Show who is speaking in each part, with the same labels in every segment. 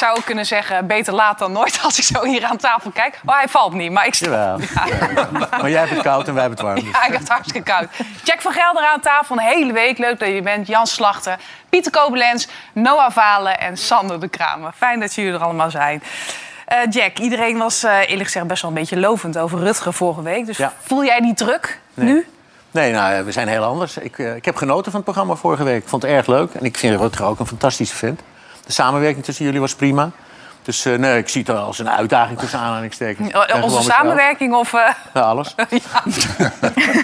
Speaker 1: zou ook kunnen zeggen, beter laat dan nooit als ik zo hier aan tafel kijk. Oh, hij valt niet, maar ik...
Speaker 2: Jawel. Maar jij hebt het koud en wij hebben het warm. dus.
Speaker 1: Ja, ik heb het hartstikke koud. Jack van Gelder aan tafel, een hele week. Leuk dat je bent. Jan Slachter, Pieter Kobelens, Noah Valen en Sander de Kramer. Fijn dat jullie er allemaal zijn. Eh, Jack, iedereen was eh, eerlijk gezegd best wel een beetje lovend over Rutger vorige week. Dus
Speaker 2: Ja.
Speaker 1: voel jij niet druk
Speaker 2: Nee.
Speaker 1: nu?
Speaker 2: Nee, nou, we zijn heel anders. Ik, eh, ik heb genoten van het programma vorige week. Ik vond het erg leuk. En ik vind Rutger ook een fantastische vent. De samenwerking tussen jullie was prima. Dus eh, nee, ik zie het als een uitdaging tussen aanhalingstekens.
Speaker 1: Onze samenwerking of... eh,
Speaker 2: Ja, alles.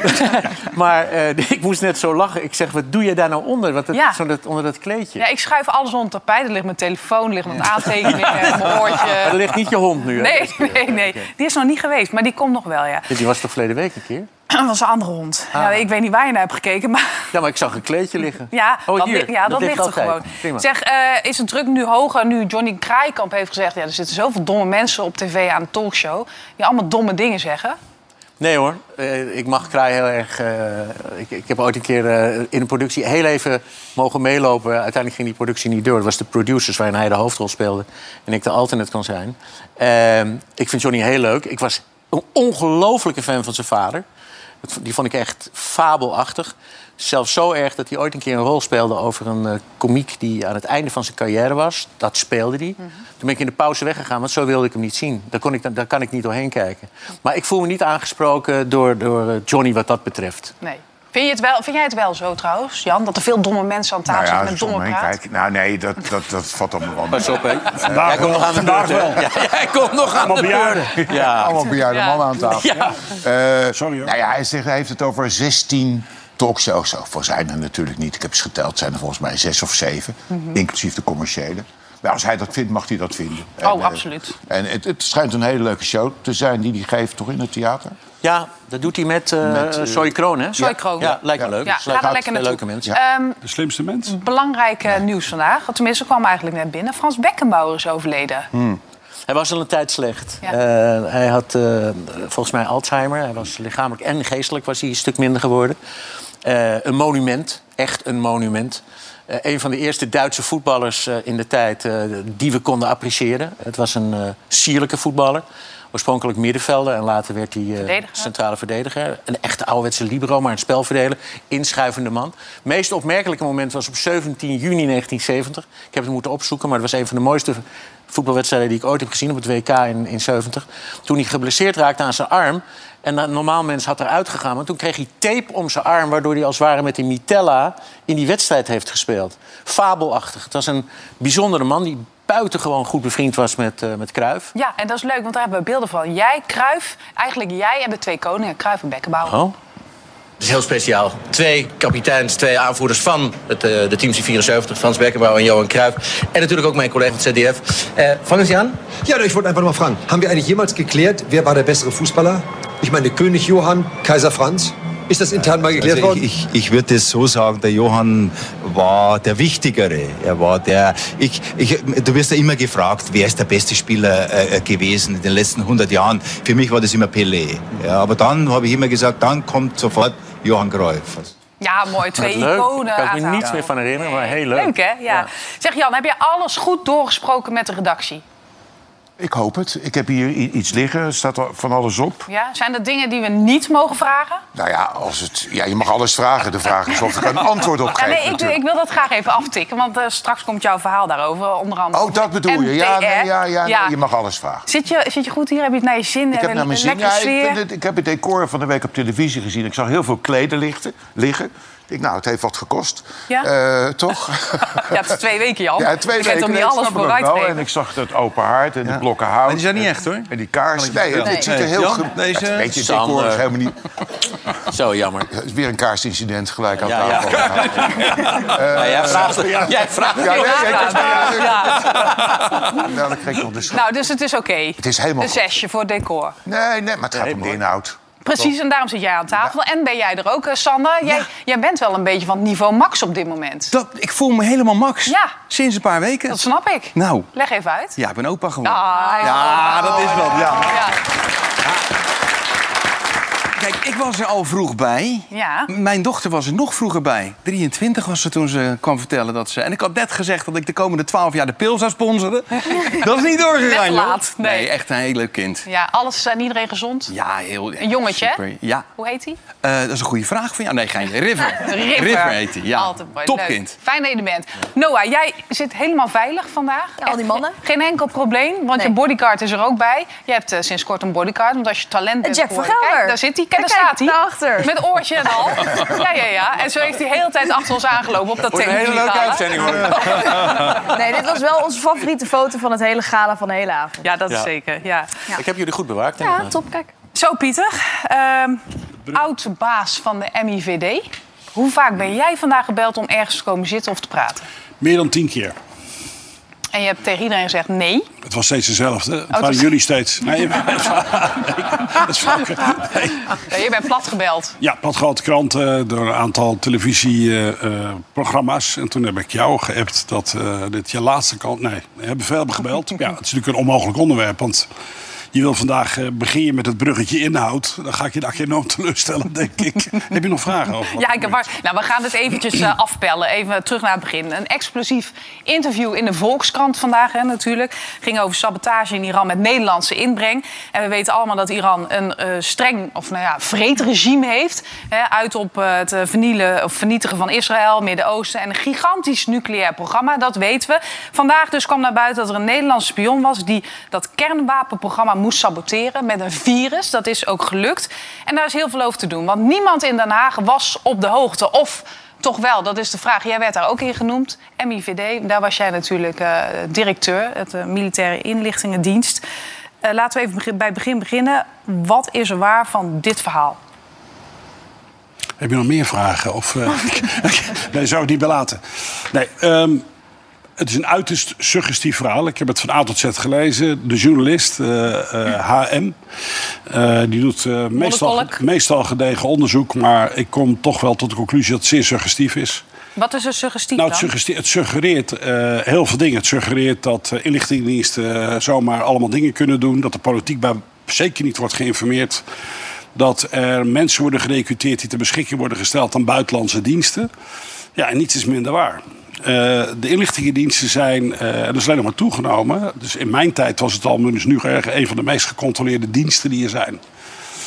Speaker 2: maar eh, ik moest net zo lachen. Ik zeg, wat doe je daar nou onder? Wat het, zo dat, onder dat kleedje.
Speaker 1: Ja, ik schuif alles onder het tapijt. Er ligt mijn telefoon, er ligt mijn aantekeningen, mijn
Speaker 2: Maar er
Speaker 1: oortje.
Speaker 2: ligt niet je hond nu, hè?
Speaker 1: Nee, nee, nee. Die is nog niet geweest, maar die komt nog wel, ja.
Speaker 2: Die was toch verleden week een keer?
Speaker 1: Dat was een andere hond. Ja, ik weet niet waar je naar hebt gekeken, maar
Speaker 2: Ja, maar ik zag een kleedje liggen.
Speaker 1: ja,
Speaker 2: Oh,
Speaker 1: dat,
Speaker 2: hier.
Speaker 1: ligt- ja, dat, ligt er gewoon.
Speaker 2: Prima.
Speaker 1: Zeg, eh, is het druk nu hoger nu Johnny Kraaikamp heeft gezegd... Ja, er zitten zoveel domme mensen op tv aan een talkshow... die allemaal domme dingen zeggen?
Speaker 2: Nee hoor, Eh, ik mag Kraai heel erg... eh, ik, ik heb ooit een keer in een productie heel even mogen meelopen. Uiteindelijk ging die productie niet door. Het was de producers waarin hij de hoofdrol speelde. En ik de alternate kan zijn. Ehm, ik vind Johnny heel leuk. Ik was een ongelofelijke fan van zijn vader. Die vond ik echt fabelachtig. Zelfs zo erg dat hij ooit een keer een rol speelde over een eh komiek die aan het einde van zijn carrière was. Dat speelde hij. Toen ben ik in de pauze weggegaan, want zo wilde ik hem niet zien. Daar, kon ik, daar kan ik niet doorheen kijken. Maar ik voel me niet aangesproken door, door eh, Johnny wat dat betreft.
Speaker 1: Nee. Vind, je het wel, vind jij het wel zo trouwens, Jan? Dat er veel domme mensen aan tafel
Speaker 3: Nou ja,
Speaker 1: zitten met domme praat?
Speaker 3: kijk. Nou nee, dat, dat, dat valt allemaal wel.
Speaker 2: Pas op, hè.
Speaker 4: Vandaag
Speaker 2: Jij komt nog aan de
Speaker 4: Vandaag
Speaker 2: beurt,
Speaker 4: wel.
Speaker 2: Ja, jij komt nog aan
Speaker 4: Allemaal
Speaker 2: de
Speaker 4: bejaarden.
Speaker 2: beurt. Ja.
Speaker 3: Allemaal bejaarde
Speaker 1: Ja.
Speaker 3: mannen aan tafel.
Speaker 2: Ja.
Speaker 3: Eh,
Speaker 4: Sorry, hoor.
Speaker 3: Nou ja, hij, zegt, hij heeft het over 16 talkshows. Zoveel zijn er natuurlijk niet. Ik heb ze geteld, zijn er volgens mij zes of zeven. Inclusief de commerciële. Maar als hij dat vindt, mag hij dat vinden. En,
Speaker 1: Oh,
Speaker 3: eh,
Speaker 1: absoluut.
Speaker 3: En het, het schijnt een hele leuke show te zijn die hij geeft, toch in het theater?
Speaker 2: Ja, dat doet hij met, eh
Speaker 3: Met, eh,
Speaker 2: Soy Kroon, hè?
Speaker 1: Soy Kroon.
Speaker 2: Ja, lijkt me
Speaker 3: Ja.
Speaker 2: leuk.
Speaker 1: Ja,
Speaker 2: Het
Speaker 1: ga
Speaker 2: lijkt
Speaker 1: daar
Speaker 2: me
Speaker 1: lekker naartoe.
Speaker 2: leuke mensen.
Speaker 1: Ehm,
Speaker 4: De slimste mens.
Speaker 1: belangrijk nieuws vandaag. Tenminste, kwam eigenlijk net binnen. Frans Beckenbauer is overleden.
Speaker 2: Hij was al een tijd slecht.
Speaker 1: Ja.
Speaker 2: Eh, hij had eh, volgens mij Alzheimer. Hij was lichamelijk en geestelijk was hij een stuk minder geworden. Eh, een monument, echt een monument. Eh, een van de eerste Duitse voetballers eh, in de tijd eh, die we konden appreciëren. Het was een eh, sierlijke voetballer. Oorspronkelijk middenvelder en later werd hij eh,
Speaker 1: Verdediger.
Speaker 2: centrale verdediger. Een echte ouderwetse libero, maar een spelverdeler. Inschuivende man. Het meest opmerkelijke moment was op 17 juni 1970. Ik heb het moeten opzoeken, maar het was een van de mooiste voetbalwedstrijden die ik ooit heb gezien op het WK in, in 70. Toen hij geblesseerd raakte aan zijn arm. En een normaal mens had eruit gegaan. Maar toen kreeg hij tape om zijn arm, waardoor hij als het ware met die mitella in die wedstrijd heeft gespeeld. Fabelachtig. Het was een bijzondere man die buitengewoon goed bevriend was met, eh met Cruijff.
Speaker 1: Ja, en dat is leuk, want daar hebben we beelden van. Jij, Kruif, eigenlijk jij en de twee koningen, Kruif en Beckenbauer.
Speaker 2: Oh.
Speaker 5: Het is heel speciaal. Twee kapiteins, twee aanvoerders van het, eh, de Team C74, Frans Beckenbauer en Johan Cruijff. En natuurlijk ook mijn collega van het ZDF. Eh fangen Sie an?
Speaker 6: Ja, ich wollte einfach mal fragen, haben wir eigentlich jemals geklärt, wer war der bessere Fußballer? Ich meine, König Johann, Kaiser Franz? Ist das intern mal geklärt
Speaker 7: Also
Speaker 6: worden?
Speaker 7: ich, ich, ich würde es so sagen, der Johann war der Wichtigere. Er war der. Ich, ich, du wirst ja immer gefragt, wer ist der beste Spieler äh, gewesen in den letzten 100 Jahren. Für mich war das immer Pelé. Ja, aber dann habe ich immer gesagt, dann kommt sofort Johann Cruyff.
Speaker 1: Ja, mooi. Twee
Speaker 2: Leuk.
Speaker 1: iconen
Speaker 2: Daar kan ik me niets meer van herinneren, maar heel leuk.
Speaker 1: Leuk, hè? Ja. Zeg Jan, heb je alles goed doorgesproken met de redactie?
Speaker 3: Ik hoop het. Ik heb hier iets liggen. Er staat er van alles op.
Speaker 1: Ja? Zijn er dingen die we niet mogen vragen?
Speaker 3: Nou ja, als het, ja, je mag alles vragen. De vraag is of ik een antwoord op
Speaker 1: Ja,
Speaker 3: geef.
Speaker 1: nee, ik, ik wil dat graag even aftikken, want eh, straks komt jouw verhaal daarover. Onder andere
Speaker 3: Oh, dat bedoel je. Ja, nee, ja, ja, nee,
Speaker 1: Ja.
Speaker 3: je mag alles vragen.
Speaker 1: Zit je, zit je goed hier? Heb je het naar je zin?
Speaker 3: Ik heb naar mijn zin. Ja, ik, het, ik heb het decor van de week op televisie gezien. Ik zag heel veel kleden lichten, liggen. Ik nou, het heeft wat gekost.
Speaker 1: Ja?
Speaker 3: Eh, toch?
Speaker 1: Ja, het is twee weken, Jan.
Speaker 3: Ja, twee
Speaker 1: je
Speaker 3: weken.
Speaker 1: kunt toch niet
Speaker 3: nee,
Speaker 1: alles vooruit
Speaker 3: wel. En ik zag het open haard en de blokken hout.
Speaker 8: Maar die zijn niet echt, hoor.
Speaker 3: En die kaars.
Speaker 8: Je
Speaker 3: Nee, het, ziet er heel
Speaker 8: Jan,
Speaker 3: goed
Speaker 8: deze-
Speaker 3: Weet je,
Speaker 2: Sander.
Speaker 3: decor is helemaal niet...
Speaker 2: Zo jammer.
Speaker 3: Het is weer een kaarsincident gelijk aan
Speaker 2: Ja, ja.
Speaker 3: tafel.
Speaker 2: Ja, jij vraagt, jij vraagt
Speaker 3: Ja. Nou, dan kreeg ik nog de.
Speaker 1: Nou, dus het is oké.
Speaker 3: Het is helemaal
Speaker 1: Een
Speaker 3: goed.
Speaker 1: zesje voor decor.
Speaker 3: Nee, nee, maar het gaat om de inhoud.
Speaker 1: Precies, en daarom zit jij aan tafel. En ben jij er ook, eh, Sander? Jij, jij bent wel een beetje van het niveau max op dit moment.
Speaker 8: Dat, ik voel me helemaal max.
Speaker 1: Ja.
Speaker 8: Sinds een paar weken.
Speaker 1: Dat snap ik.
Speaker 8: Nou,
Speaker 1: Leg even uit.
Speaker 8: ja, ik ben opa geworden.
Speaker 1: Ah,
Speaker 8: ja, dat is wel. Ja. Kijk, ik was er al vroeg bij.
Speaker 1: Ja.
Speaker 8: Mijn dochter was er nog vroeger bij. 23 was ze toen ze kwam vertellen dat ze... En ik had net gezegd dat ik de komende 12 jaar de pil zou sponsoren. dat is niet doorgegaan,
Speaker 1: laat, nee.
Speaker 8: echt een heel leuk kind.
Speaker 1: Ja, alles en iedereen gezond.
Speaker 8: Ja, heel...
Speaker 1: Een jongetje,
Speaker 8: super. Ja.
Speaker 1: Hoe heet hij?
Speaker 8: Eh, dat is een goede vraag van jou. Nee, geen River.
Speaker 1: River.
Speaker 8: heet hij, ja.
Speaker 1: Altijd mooi.
Speaker 8: Topkind.
Speaker 1: Leuk. Fijn dat je er bent. Noah, jij zit helemaal veilig vandaag.
Speaker 4: Ja, al die mannen.
Speaker 1: Geen enkel probleem, want
Speaker 4: Nee.
Speaker 1: je bodyguard is er ook bij. Je hebt eh, sinds kort een bodyguard, want als je talent bent...
Speaker 4: Jack van
Speaker 1: voor-
Speaker 4: Gelder.
Speaker 1: Kijk, daar zit hij. Kijk, daar staat hij.
Speaker 4: daarachter.
Speaker 1: Met oortje en al. Ja, ja, ja. En zo heeft hij de hele tijd achter ons aangelopen op dat
Speaker 8: Wordt een hele leuke uitzending, hoor.
Speaker 4: Nee, dit was wel onze favoriete foto van het hele gala van de hele avond.
Speaker 1: Ja, dat is
Speaker 2: Ja.
Speaker 1: zeker. Ja.
Speaker 2: Ik heb jullie goed bewaakt. denk
Speaker 4: Ja,
Speaker 2: ik.
Speaker 4: top, kijk.
Speaker 1: Zo, Pieter. Ehm oud baas van de MIVD. Hoe vaak ben jij vandaag gebeld om ergens te komen zitten of te praten?
Speaker 9: Meer dan tien keer.
Speaker 1: En je hebt tegen iedereen gezegd nee.
Speaker 9: Het was steeds dezelfde. Het waren jullie steeds. Nee, het is vaker. Nee.
Speaker 1: Ja, je bent plat gebeld.
Speaker 9: Ja, wat grote kranten, door een aantal televisieprogramma's. en toen heb ik jou geappt dat eh, dit je laatste kant... Nee, we hebben veel gebeld. Ja, het is natuurlijk een onmogelijk onderwerp. Want je wil vandaag eh, beginnen met het bruggetje inhoud. Dan ga ik je daar enorm teleurstellen, denk ik. heb je nog vragen over?
Speaker 1: Ja, ik heb waar- nou, we gaan het eventjes eh, afpellen. Even terug naar het begin. Een explosief interview in de Volkskrant vandaag hè, natuurlijk. Ging over sabotage in Iran met Nederlandse inbreng. En we weten allemaal dat Iran een eh, streng of nou ja, vreedregime heeft. Hè, uit op het vernielen, of vernietigen van Israël, Midden-Oosten. En een gigantisch nucleair programma, dat weten we. Vandaag dus kwam naar buiten dat er een Nederlandse spion was... die dat kernwapenprogramma moest saboteren met een virus. Dat is ook gelukt. En daar is heel veel over te doen. Want niemand in Den Haag was op de hoogte. Of toch wel, dat is de vraag. Jij werd daar ook in genoemd. MIVD, daar was jij natuurlijk eh, directeur. Het eh, Militaire Inlichtingendienst. Eh, laten we even bij het begin beginnen. Wat is er waar van dit verhaal?
Speaker 9: Heb je nog meer vragen? Of, eh, nee, zou ik niet belaten. Nee, ehm, het is een uiterst suggestief verhaal. Ik heb het van A tot Z gelezen. De journalist, HM, die doet meestal, meestal gedegen onderzoek. Maar ik kom toch wel tot de conclusie dat het zeer suggestief is.
Speaker 1: Wat is er suggestief
Speaker 9: Nou, het,
Speaker 1: dan?
Speaker 9: suggesti- het suggereert heel veel dingen. Het suggereert dat uh, inlichtingendiensten zomaar allemaal dingen kunnen doen. Dat de politiek bij zeker niet wordt geïnformeerd. Dat er mensen worden gerecruiteerd die ter beschikking worden gesteld aan buitenlandse diensten. Ja, en niets is minder waar. Eh, de inlichtingendiensten zijn, eh dat is alleen nog maar toegenomen. Dus in mijn tijd was het al, nu erg een van de meest gecontroleerde diensten die er zijn.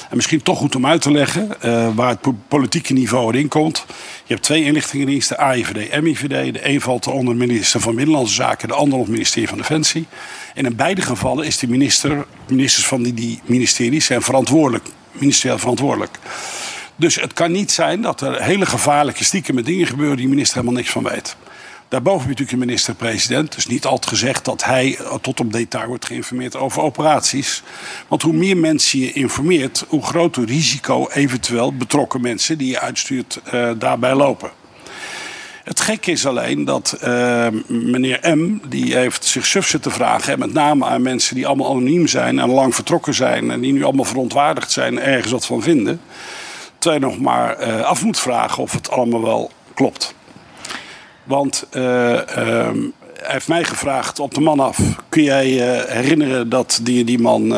Speaker 9: En misschien toch goed om uit te leggen eh, waar het po- politieke niveau erin komt. Je hebt twee inlichtingendiensten, AIVD, MIVD. De een valt onder de minister van Binnenlandse Zaken, de ander onder het ministerie van Defensie. En in beide gevallen is de minister, ministers van die, die ministeries zijn verantwoordelijk, ministerieel verantwoordelijk. Dus het kan niet zijn dat er hele gevaarlijke stiekeme dingen gebeuren die de minister helemaal niks van weet. Daarboven heb je natuurlijk een minister-president. Dus niet altijd gezegd dat hij eh, tot op detail wordt geïnformeerd over operaties. Want hoe meer mensen je informeert, hoe groter risico eventueel betrokken mensen die je uitstuurt eh, daarbij lopen. Het gekke is alleen dat eh, meneer M. die heeft zich suf zitten vragen. En met name aan mensen die allemaal anoniem zijn en lang vertrokken zijn. En die nu allemaal verontwaardigd zijn en ergens wat van vinden. Je nog maar eh, af moet vragen of het allemaal wel klopt. Want eh, ehm, hij heeft mij gevraagd op de man af. Kun jij eh, herinneren dat die, die man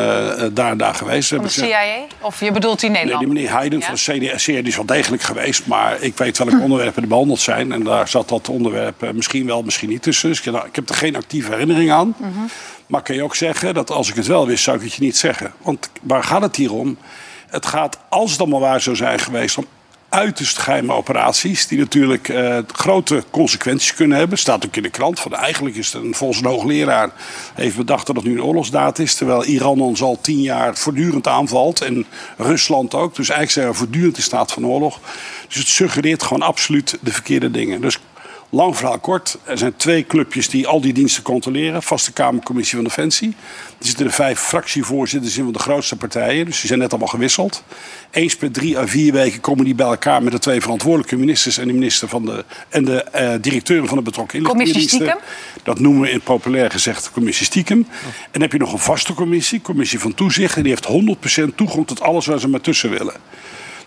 Speaker 9: daar en daar geweest is?
Speaker 1: Van de CIA? Of je bedoelt die
Speaker 9: Nee,
Speaker 1: Nederland?
Speaker 9: die meneer Heiden
Speaker 1: Ja.
Speaker 9: van de CDSC die is wel degelijk geweest. Maar ik weet welke onderwerpen er behandeld zijn. En daar zat dat onderwerp misschien wel, misschien niet tussen. Dus ik, nou, ik heb er geen actieve herinnering aan. Maar kan je ook zeggen dat als ik het wel wist, zou ik het je niet zeggen. Want waar gaat het hier om? Het gaat, als het allemaal waar zou zijn geweest, om uiterst geheime operaties. Die natuurlijk eh, grote consequenties kunnen hebben. Staat ook in de krant. Van, eigenlijk is het een, volgens een hoogleraar heeft bedacht dat het nu een oorlogsdaad is. Terwijl Iran ons al tien jaar voortdurend aanvalt. En Rusland ook. Dus eigenlijk zijn we voortdurend in staat van oorlog. Dus het suggereert gewoon absoluut de verkeerde dingen. Dus Lang verhaal kort. Er zijn twee clubjes die al die diensten controleren. Vaste Kamercommissie van Defensie. Er zitten er vijf fractievoorzitters in van de grootste partijen. Dus die zijn net allemaal gewisseld. Eens per drie à vier weken komen die bij elkaar met de twee verantwoordelijke ministers en de minister van de en de eh directeuren van de betrokken
Speaker 1: Commissie
Speaker 9: inlichtingendiensten. Dat noemen we in populair gezegd commissie stiekem. En dan heb je nog een vaste commissie, commissie van toezicht. En die heeft 100% toegang tot alles waar ze maar tussen willen.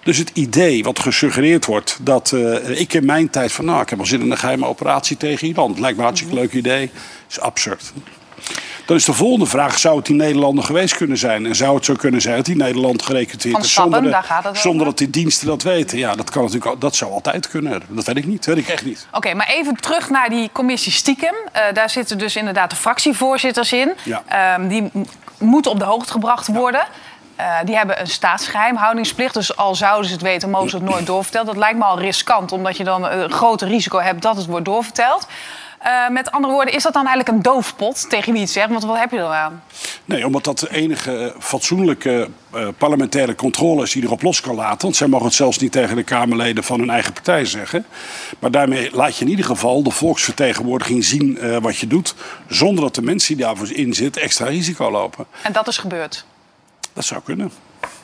Speaker 9: Dus het idee wat gesuggereerd wordt dat eh, ik in mijn tijd van nou, ik heb wel zin in een geheime operatie tegen Iran. Lijkt me een hartstikke leuk idee. is absurd. Dan is de volgende vraag: zou het die Nederlander geweest kunnen zijn? En zou het zo kunnen zijn dat die Nederland gerekruteerd is zonder, de- zonder dat die diensten dat weten? Ja, dat kan natuurlijk. al- Dat zou altijd kunnen. Dat weet ik niet. Dat weet ik echt niet.
Speaker 1: Oké, maar even terug naar die commissie stiekem. Eh, daar zitten dus inderdaad de fractievoorzitters in.
Speaker 9: Ja.
Speaker 1: Ehm, die moeten op de hoogte gebracht worden. Eh, die hebben een staatsgeheimhoudingsplicht. Dus al zouden ze het weten, mogen ze het nooit doorvertellen. Dat lijkt me al riskant, omdat je dan een groter risico hebt dat het wordt doorverteld. Eh, met andere woorden, is dat dan eigenlijk een doofpot tegen wie het zegt? Want wat heb je dan aan?
Speaker 9: Nee, omdat dat de enige fatsoenlijke eh, parlementaire controle is die erop los kan laten. Want zij mogen het zelfs niet tegen de Kamerleden van hun eigen partij zeggen. Maar daarmee laat je in ieder geval de volksvertegenwoordiging zien wat je doet. Zonder dat de mensen die daarvoor in zitten extra risico lopen.
Speaker 1: En dat is gebeurd.
Speaker 9: Dat zou kunnen.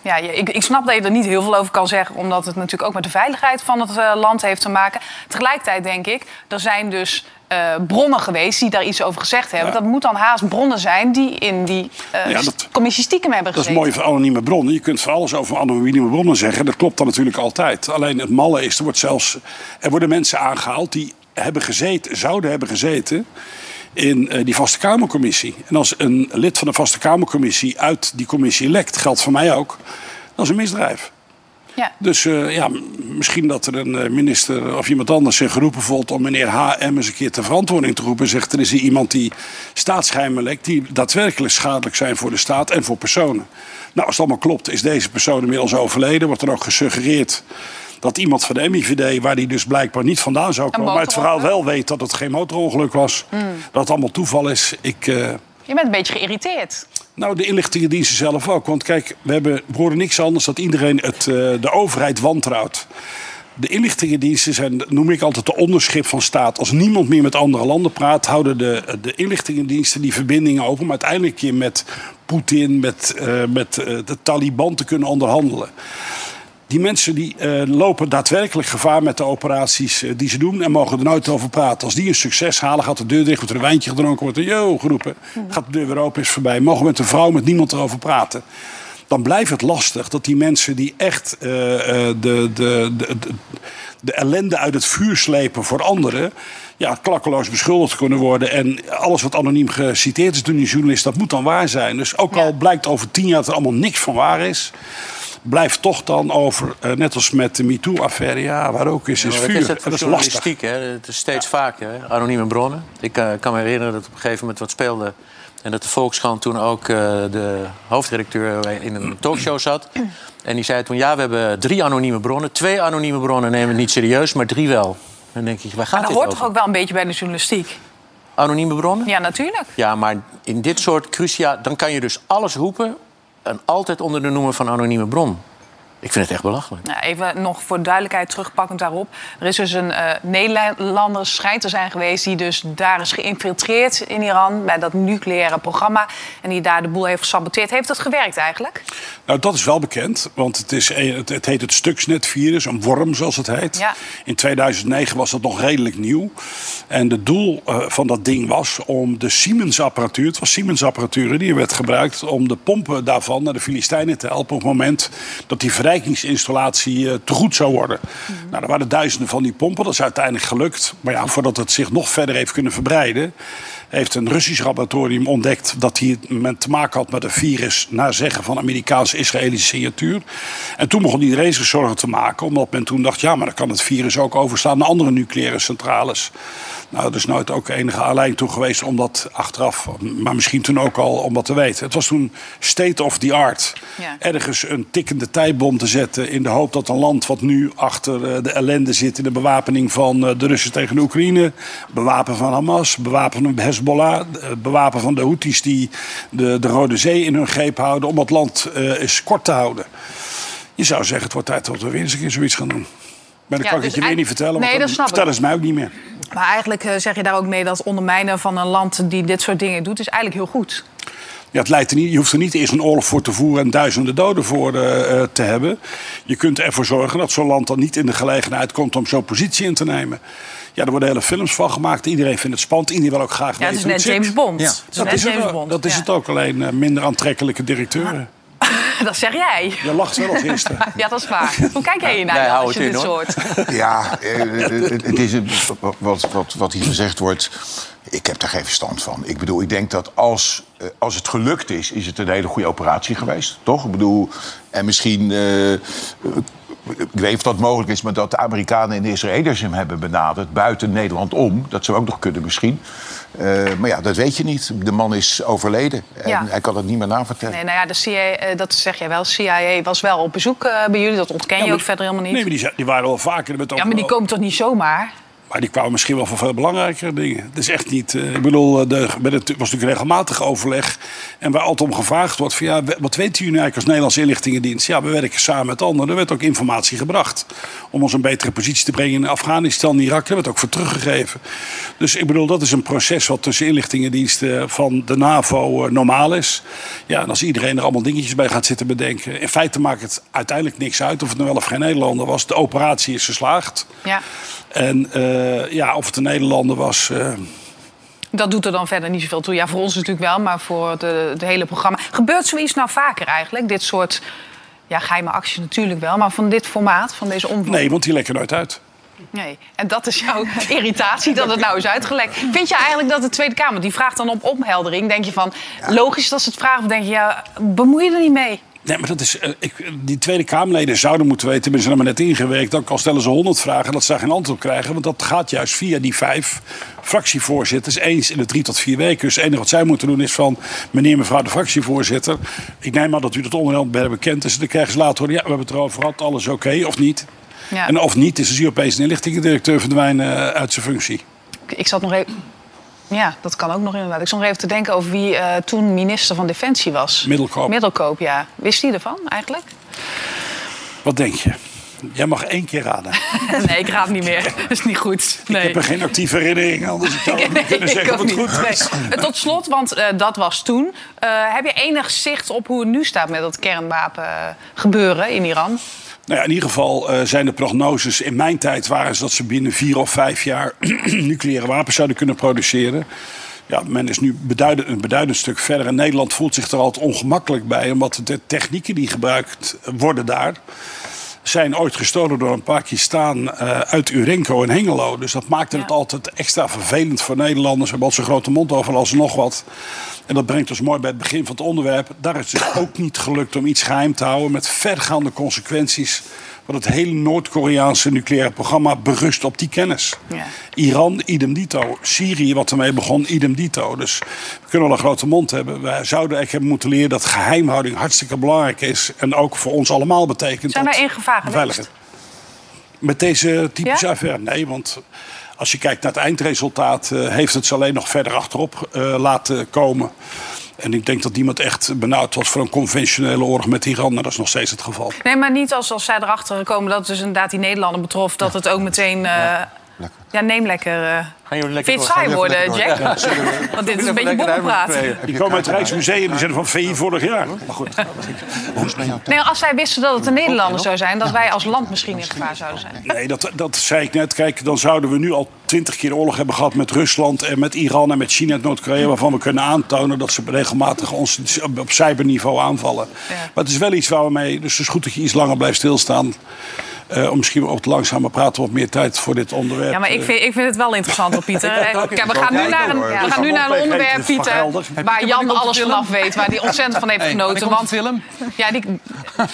Speaker 1: Ja, ik, ik snap dat je er niet heel veel over kan zeggen, omdat het natuurlijk ook met de veiligheid van het eh, land heeft te maken. Tegelijkertijd denk ik, er zijn dus eh, bronnen geweest die daar iets over gezegd hebben.
Speaker 9: Ja.
Speaker 1: Dat moet dan haast bronnen zijn die in die
Speaker 9: Ja, dat-
Speaker 1: commissie stiekem hebben
Speaker 9: Dat is
Speaker 1: gezeten.
Speaker 9: mooi voor anonieme bronnen. Je kunt voor alles over anonieme bronnen zeggen. Dat klopt dan natuurlijk altijd. Alleen het malle is, er, wordt zelfs, er worden mensen aangehaald die hebben gezeten, zouden hebben gezeten in eh, die vaste Kamercommissie. En als een lid van de vaste Kamercommissie uit die commissie lekt, geldt voor mij ook, dat is een misdrijf.
Speaker 1: Ja.
Speaker 9: Dus eh, ja, misschien dat er een eh, minister of iemand anders zich geroepen voelt om meneer HM eens een keer ter verantwoording te roepen. En zegt er is hier iemand die staatsgeheimen lekt, die daadwerkelijk schadelijk zijn voor de staat en voor personen. Nou, als het allemaal klopt, is deze persoon inmiddels overleden. Wordt er ook gesuggereerd dat iemand van de MIVD, waar die dus blijkbaar niet vandaan zou komen, maar het verhaal wel weet dat het geen motorongeluk was. Dat het allemaal toeval is. Ik. eh,
Speaker 1: Je bent een beetje geïrriteerd.
Speaker 9: nou, de inlichtingendiensten zelf ook. Want kijk, we, hebben, we horen niks anders dat iedereen het, eh, de overheid wantrouwt. De inlichtingendiensten zijn, noem ik altijd, de onderschip van staat. Als niemand meer met andere landen praat, houden de, de inlichtingendiensten die verbindingen open. Maar uiteindelijk je met Poetin, met, eh, met de Taliban te kunnen onderhandelen. Die mensen die eh, lopen daadwerkelijk gevaar met de operaties eh, die ze doen en mogen er nooit over praten. Als die een succes halen, gaat de deur dicht, wordt er een wijntje gedronken, wordt er yo geroepen. Gaat de deur weer open, is voorbij. Mogen met een vrouw, met niemand erover praten. Dan blijft het lastig dat die mensen die echt eh, de, de, de, de, de ellende uit het vuur slepen voor anderen. Ja, klakkeloos beschuldigd kunnen worden. En alles wat anoniem geciteerd is door die journalist, dat moet dan waar zijn. Dus ook al blijkt over tien jaar dat er allemaal niks van waar is blijft toch dan over, eh, net als met de MeToo-affaire, ja, waar ook is, is
Speaker 2: wat
Speaker 9: vuur.
Speaker 2: is het
Speaker 9: En dat is lastig.
Speaker 2: Hè? Het is steeds vaker, hè? anonieme bronnen. Ik eh, kan me herinneren dat op een gegeven moment wat speelde... en dat de Volkskrant toen ook eh, de hoofdredacteur in een talkshow zat. En die zei toen, ja, we hebben drie anonieme bronnen. Twee anonieme bronnen nemen we niet serieus, maar drie wel. Dan denk ik, waar gaat
Speaker 1: Maar dat
Speaker 2: dit
Speaker 1: hoort
Speaker 2: over?
Speaker 1: toch ook wel een beetje bij de journalistiek?
Speaker 2: Anonieme bronnen?
Speaker 1: Ja, natuurlijk.
Speaker 2: Ja, maar in dit soort crucia... dan kan je dus alles roepen... en altijd onder de noemer van anonieme bron. Ik vind het echt belachelijk.
Speaker 1: Nou, even nog voor duidelijkheid terugpakkend daarop. Er is dus een eh, Nederlander, schijnt te zijn geweest... die dus daar is geïnfiltreerd in Iran bij dat nucleaire programma... en die daar de boel heeft gesaboteerd. Heeft dat gewerkt eigenlijk?
Speaker 9: Nou, dat is wel bekend, want het, is, het, het heet het Stuxnet-virus, een worm zoals het heet.
Speaker 1: Ja.
Speaker 9: In 2009 was dat nog redelijk nieuw. En het doel eh, van dat ding was om de Siemens-apparatuur... het was Siemens-apparatuur die werd gebruikt... om de pompen daarvan naar de Filistijnen te helpen... op het moment dat die verrijkingsinstallatie eh, te goed zou worden. Nou, er waren duizenden van die pompen, dat is uiteindelijk gelukt. Maar ja, voordat het zich nog verder heeft kunnen verbreiden... heeft een Russisch laboratorium ontdekt dat hij men te maken had met een virus... naar zeggen van Amerikaans-Israëlische signatuur. En toen begon iedereen zich zorgen te maken, omdat men toen dacht... ja, maar dan kan het virus ook overslaan naar andere nucleaire centrales. Nou, er is nooit ook enige aanleiding toe geweest om dat achteraf... maar misschien toen ook al om dat te weten. Het was toen state of the art.
Speaker 1: Ja.
Speaker 9: Ergens een tikkende tijdbom te zetten... in de hoop dat een land wat nu achter eh, de ellende zit... in de bewapening van eh, de Russen tegen de Oekraïne... bewapen van Hamas, bewapen van Hezbollah... eh, bewapen van de Houthis die de, de Rode Zee in hun greep houden... om het land eh, eens kort te houden. Je zou zeggen, het wordt tijd dat we weer eens een keer zoiets gaan doen. Maar dat
Speaker 1: Ja,
Speaker 9: kan ik
Speaker 1: dus
Speaker 9: je weer niet vertellen,
Speaker 1: Nee,
Speaker 9: want
Speaker 1: dat
Speaker 9: dan
Speaker 1: snap ik.
Speaker 9: vertellen ze mij ook niet meer.
Speaker 1: Maar eigenlijk eh, zeg je daar ook mee dat ondermijnen van een land die dit soort dingen doet... is eigenlijk heel goed.
Speaker 9: Ja, het leidt er niet, je hoeft er niet eerst een oorlog voor te voeren en duizenden doden voor te hebben. Je kunt ervoor zorgen dat zo'n land dan niet in de gelegenheid komt om zo'n positie in te nemen. Ja, er worden hele films van gemaakt. Iedereen vindt het spannend. Iedereen wil ook graag
Speaker 1: Ja, het
Speaker 9: weten
Speaker 1: is
Speaker 9: hoe
Speaker 1: net
Speaker 9: zit.
Speaker 1: James Bond.
Speaker 8: Ja.
Speaker 1: Het is
Speaker 9: Dat
Speaker 1: net
Speaker 9: is, het,
Speaker 1: James
Speaker 9: ook.
Speaker 1: Bond.
Speaker 9: dat is
Speaker 1: ja.
Speaker 9: het ook. Alleen eh, minder aantrekkelijke directeuren.
Speaker 1: Dat zeg jij.
Speaker 9: Je lacht wel als eerste.
Speaker 1: Ja, dat is waar. Hoe kijk jij hiernaar
Speaker 2: houden
Speaker 1: als je
Speaker 2: het
Speaker 1: dit
Speaker 2: in, hoor.
Speaker 1: soort...
Speaker 3: Ja, eh, het het is een- wat, wat, wat hier gezegd wordt. Ik heb daar geen verstand van. Ik bedoel, ik denk dat als, eh, als het gelukt is, is het een hele goede operatie geweest. Toch? Ik bedoel, en misschien. eh, ik weet niet of dat mogelijk is, maar dat de Amerikanen en de Israëliërs hem hebben benaderd buiten Nederland om. Dat zou ook nog kunnen misschien. Eh, maar ja, dat weet je niet. De man is overleden en
Speaker 1: Ja.
Speaker 3: hij kan het niet meer navertellen.
Speaker 1: Nee, nou ja, de CIA, eh, dat zeg jij wel. CIA was wel op bezoek eh, bij jullie. Dat ontken je ook verder helemaal niet.
Speaker 9: Nee, maar die, die waren wel vaker. Met
Speaker 1: ja, maar die komen toch niet zomaar?
Speaker 9: Maar die kwamen misschien wel voor veel belangrijkere dingen. Het is echt niet. eh, ik bedoel, eh, de, het was natuurlijk regelmatig overleg. En waar altijd om gevraagd wordt: van, ja, wat weten jullie eigenlijk als Nederlandse inlichtingendienst? Ja, we werken samen met anderen. Er werd ook informatie gebracht. Om ons een betere positie te brengen in Afghanistan, Irak. Daar werd ook voor teruggegeven. Dus ik bedoel, dat is een proces wat tussen inlichtingendiensten van de NAVO eh, normaal is. Ja, en als iedereen er allemaal dingetjes bij gaat zitten bedenken. In feite maakt het uiteindelijk niks uit of het nou wel of geen Nederlander was. De operatie is geslaagd.
Speaker 1: Ja.
Speaker 9: En eh, ja, of het een Nederlander was. eh,
Speaker 1: Dat doet er dan verder niet zoveel toe. Ja, voor ons natuurlijk wel, maar voor het hele programma. Gebeurt zoiets nou vaker eigenlijk? Dit soort ja, geheime acties natuurlijk wel. Maar van dit formaat, van deze omvang?
Speaker 9: nee, want die lekken nooit uit.
Speaker 1: Nee. En dat is jouw irritatie dat het nou is uitgelekt. Vind je eigenlijk dat de Tweede Kamer, die vraagt dan op opheldering... denk je van, logisch dat ze het vragen... of denk je, ja, bemoei je er niet mee?
Speaker 9: Nee, maar dat is, eh, ik, die Tweede Kamerleden zouden moeten weten, hebben ze er maar net ingewerkt. Dan kan stellen ze honderd vragen dat ze daar geen antwoord op krijgen. Want dat gaat juist via die vijf fractievoorzitters eens in de drie tot vier weken. Dus het enige wat zij moeten doen is van meneer, mevrouw de fractievoorzitter. Ik neem aan dat u dat onderwerp bekend is. Dan krijgen ze later horen, ja, we hebben het erover gehad, alles oké of niet.
Speaker 1: Ja.
Speaker 9: En of niet, is dus hier opeens een inlichtingendirecteur verdwijnen eh, uit zijn functie.
Speaker 1: Ik zat nog even... Ja, dat kan ook nog inderdaad. Ik stond even te denken over wie eh, toen minister van Defensie was.
Speaker 9: Middelkoop.
Speaker 1: Middelkoop, ja. Wist hij ervan eigenlijk?
Speaker 9: Wat denk je? Jij mag één keer raden.
Speaker 1: nee, ik raad niet meer. Dat is niet goed. Nee.
Speaker 9: Ik heb er geen actieve herinnering aan, dus ik zou ook niet kunnen zeggen of het
Speaker 1: niet.
Speaker 9: goed is.
Speaker 1: Nee. Tot slot, want eh, dat was toen. Eh, heb je enig zicht op hoe het nu staat met dat kernwapen eh, gebeuren in Iran?
Speaker 9: Nou in ieder geval eh, zijn de prognoses in mijn tijd waren ze dat ze binnen vier of vijf jaar nucleaire wapens zouden kunnen produceren. Ja, men is nu beduidend, een beduidend stuk verder. En Nederland voelt zich er altijd ongemakkelijk bij, omdat de technieken die gebruikt worden daar zijn ooit gestolen door een Pakistan eh uit Urenco in Hengelo. Dus dat maakte het altijd extra vervelend voor Nederlanders. We hebben al zo'n grote mond over als nog wat. En dat brengt ons mooi bij het begin van het onderwerp. Daar is het dus ook niet gelukt om iets geheim te houden... met vergaande consequenties. Want het hele Noord-Koreaanse nucleaire programma berust op die kennis.
Speaker 1: Ja.
Speaker 9: Iran, idem dito. Syrië, wat ermee begon, idem dito. Dus we kunnen wel een grote mond hebben. Wij zouden eigenlijk hebben moeten leren dat geheimhouding hartstikke belangrijk is. En ook voor ons allemaal betekent
Speaker 1: Zijn wij in gevaar geweest?
Speaker 9: Met deze typische
Speaker 1: Ja?
Speaker 9: affaire? Nee, want als je kijkt naar het eindresultaat... eh, heeft het ze alleen nog verder achterop eh, laten komen. En ik denk dat niemand echt benauwd was voor een conventionele oorlog met Iran. En dat is nog steeds het geval.
Speaker 1: Nee, maar niet als, als zij erachter komen dat het dus inderdaad die Nederlander betrof... dat het ook meteen... eh, ja, neem lekker. eh.
Speaker 2: Gaan jullie lekker
Speaker 1: Vind saai worden, Jack?
Speaker 2: lekker? Ja,
Speaker 1: Want dit is een beetje
Speaker 2: lekker
Speaker 1: bommenpraat.
Speaker 9: Die komen uit het Rijksmuseum, die zijn van VI vorig jaar. Maar goed.
Speaker 1: Nee, als zij wisten dat het een Nederlander zou zijn... dat wij als land misschien in gevaar zouden zijn.
Speaker 9: Nee, dat, dat zei ik net. Kijk, dan zouden we nu al twintig keer oorlog hebben gehad met Rusland en met Iran en met China en Noord-Korea. Waarvan we kunnen aantonen dat ze regelmatig ons op, op cyberniveau aanvallen. Maar het is wel iets waar we mee. Dus het is goed dat je iets langer blijft stilstaan. Eh, om misschien wat langzamer praten, wat meer tijd voor dit onderwerp.
Speaker 1: Ja, maar ik
Speaker 9: eh,
Speaker 1: vind, ik vind het wel interessant, hoor, Pieter. Kijk, we gaan nu naar een, we gaan nu naar een onderwerp, Pieter... Waar Jan alles vanaf weet, waar hij ontzettend van heeft genoten. Want,
Speaker 8: de film?
Speaker 1: ja, die,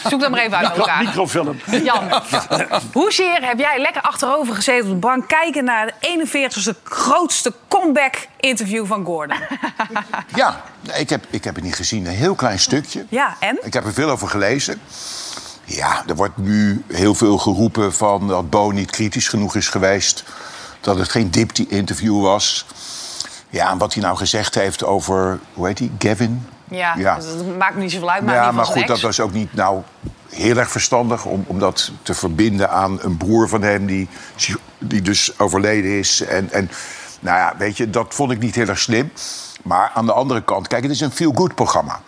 Speaker 1: zoek dat maar even uit elkaar.
Speaker 9: Microfilm.
Speaker 1: Jan, hoezeer heb jij lekker achterover gezeten op de bank... kijken naar het 41ste grootste comeback-interview van Gordon?
Speaker 3: Ja, nee, ik heb, ik heb het niet gezien. Een heel klein stukje.
Speaker 1: Ja, en?
Speaker 3: Ik heb er veel over gelezen. Ja, er wordt nu heel veel geroepen van dat Bo niet kritisch genoeg is geweest. Dat het geen dipty-interview was. Ja, en wat hij nou gezegd heeft over, hoe heet hij, Gavin?
Speaker 1: Ja,
Speaker 3: Ja.
Speaker 1: dus dat maakt niet zoveel uit. Maar
Speaker 3: ja, maar goed, dat was ook niet nou heel erg verstandig... om, om dat te verbinden aan een broer van hem die, die dus overleden is. En, en nou ja, weet je, dat vond ik niet heel erg slim. Maar aan de andere kant, kijk, het is een feel-good programma.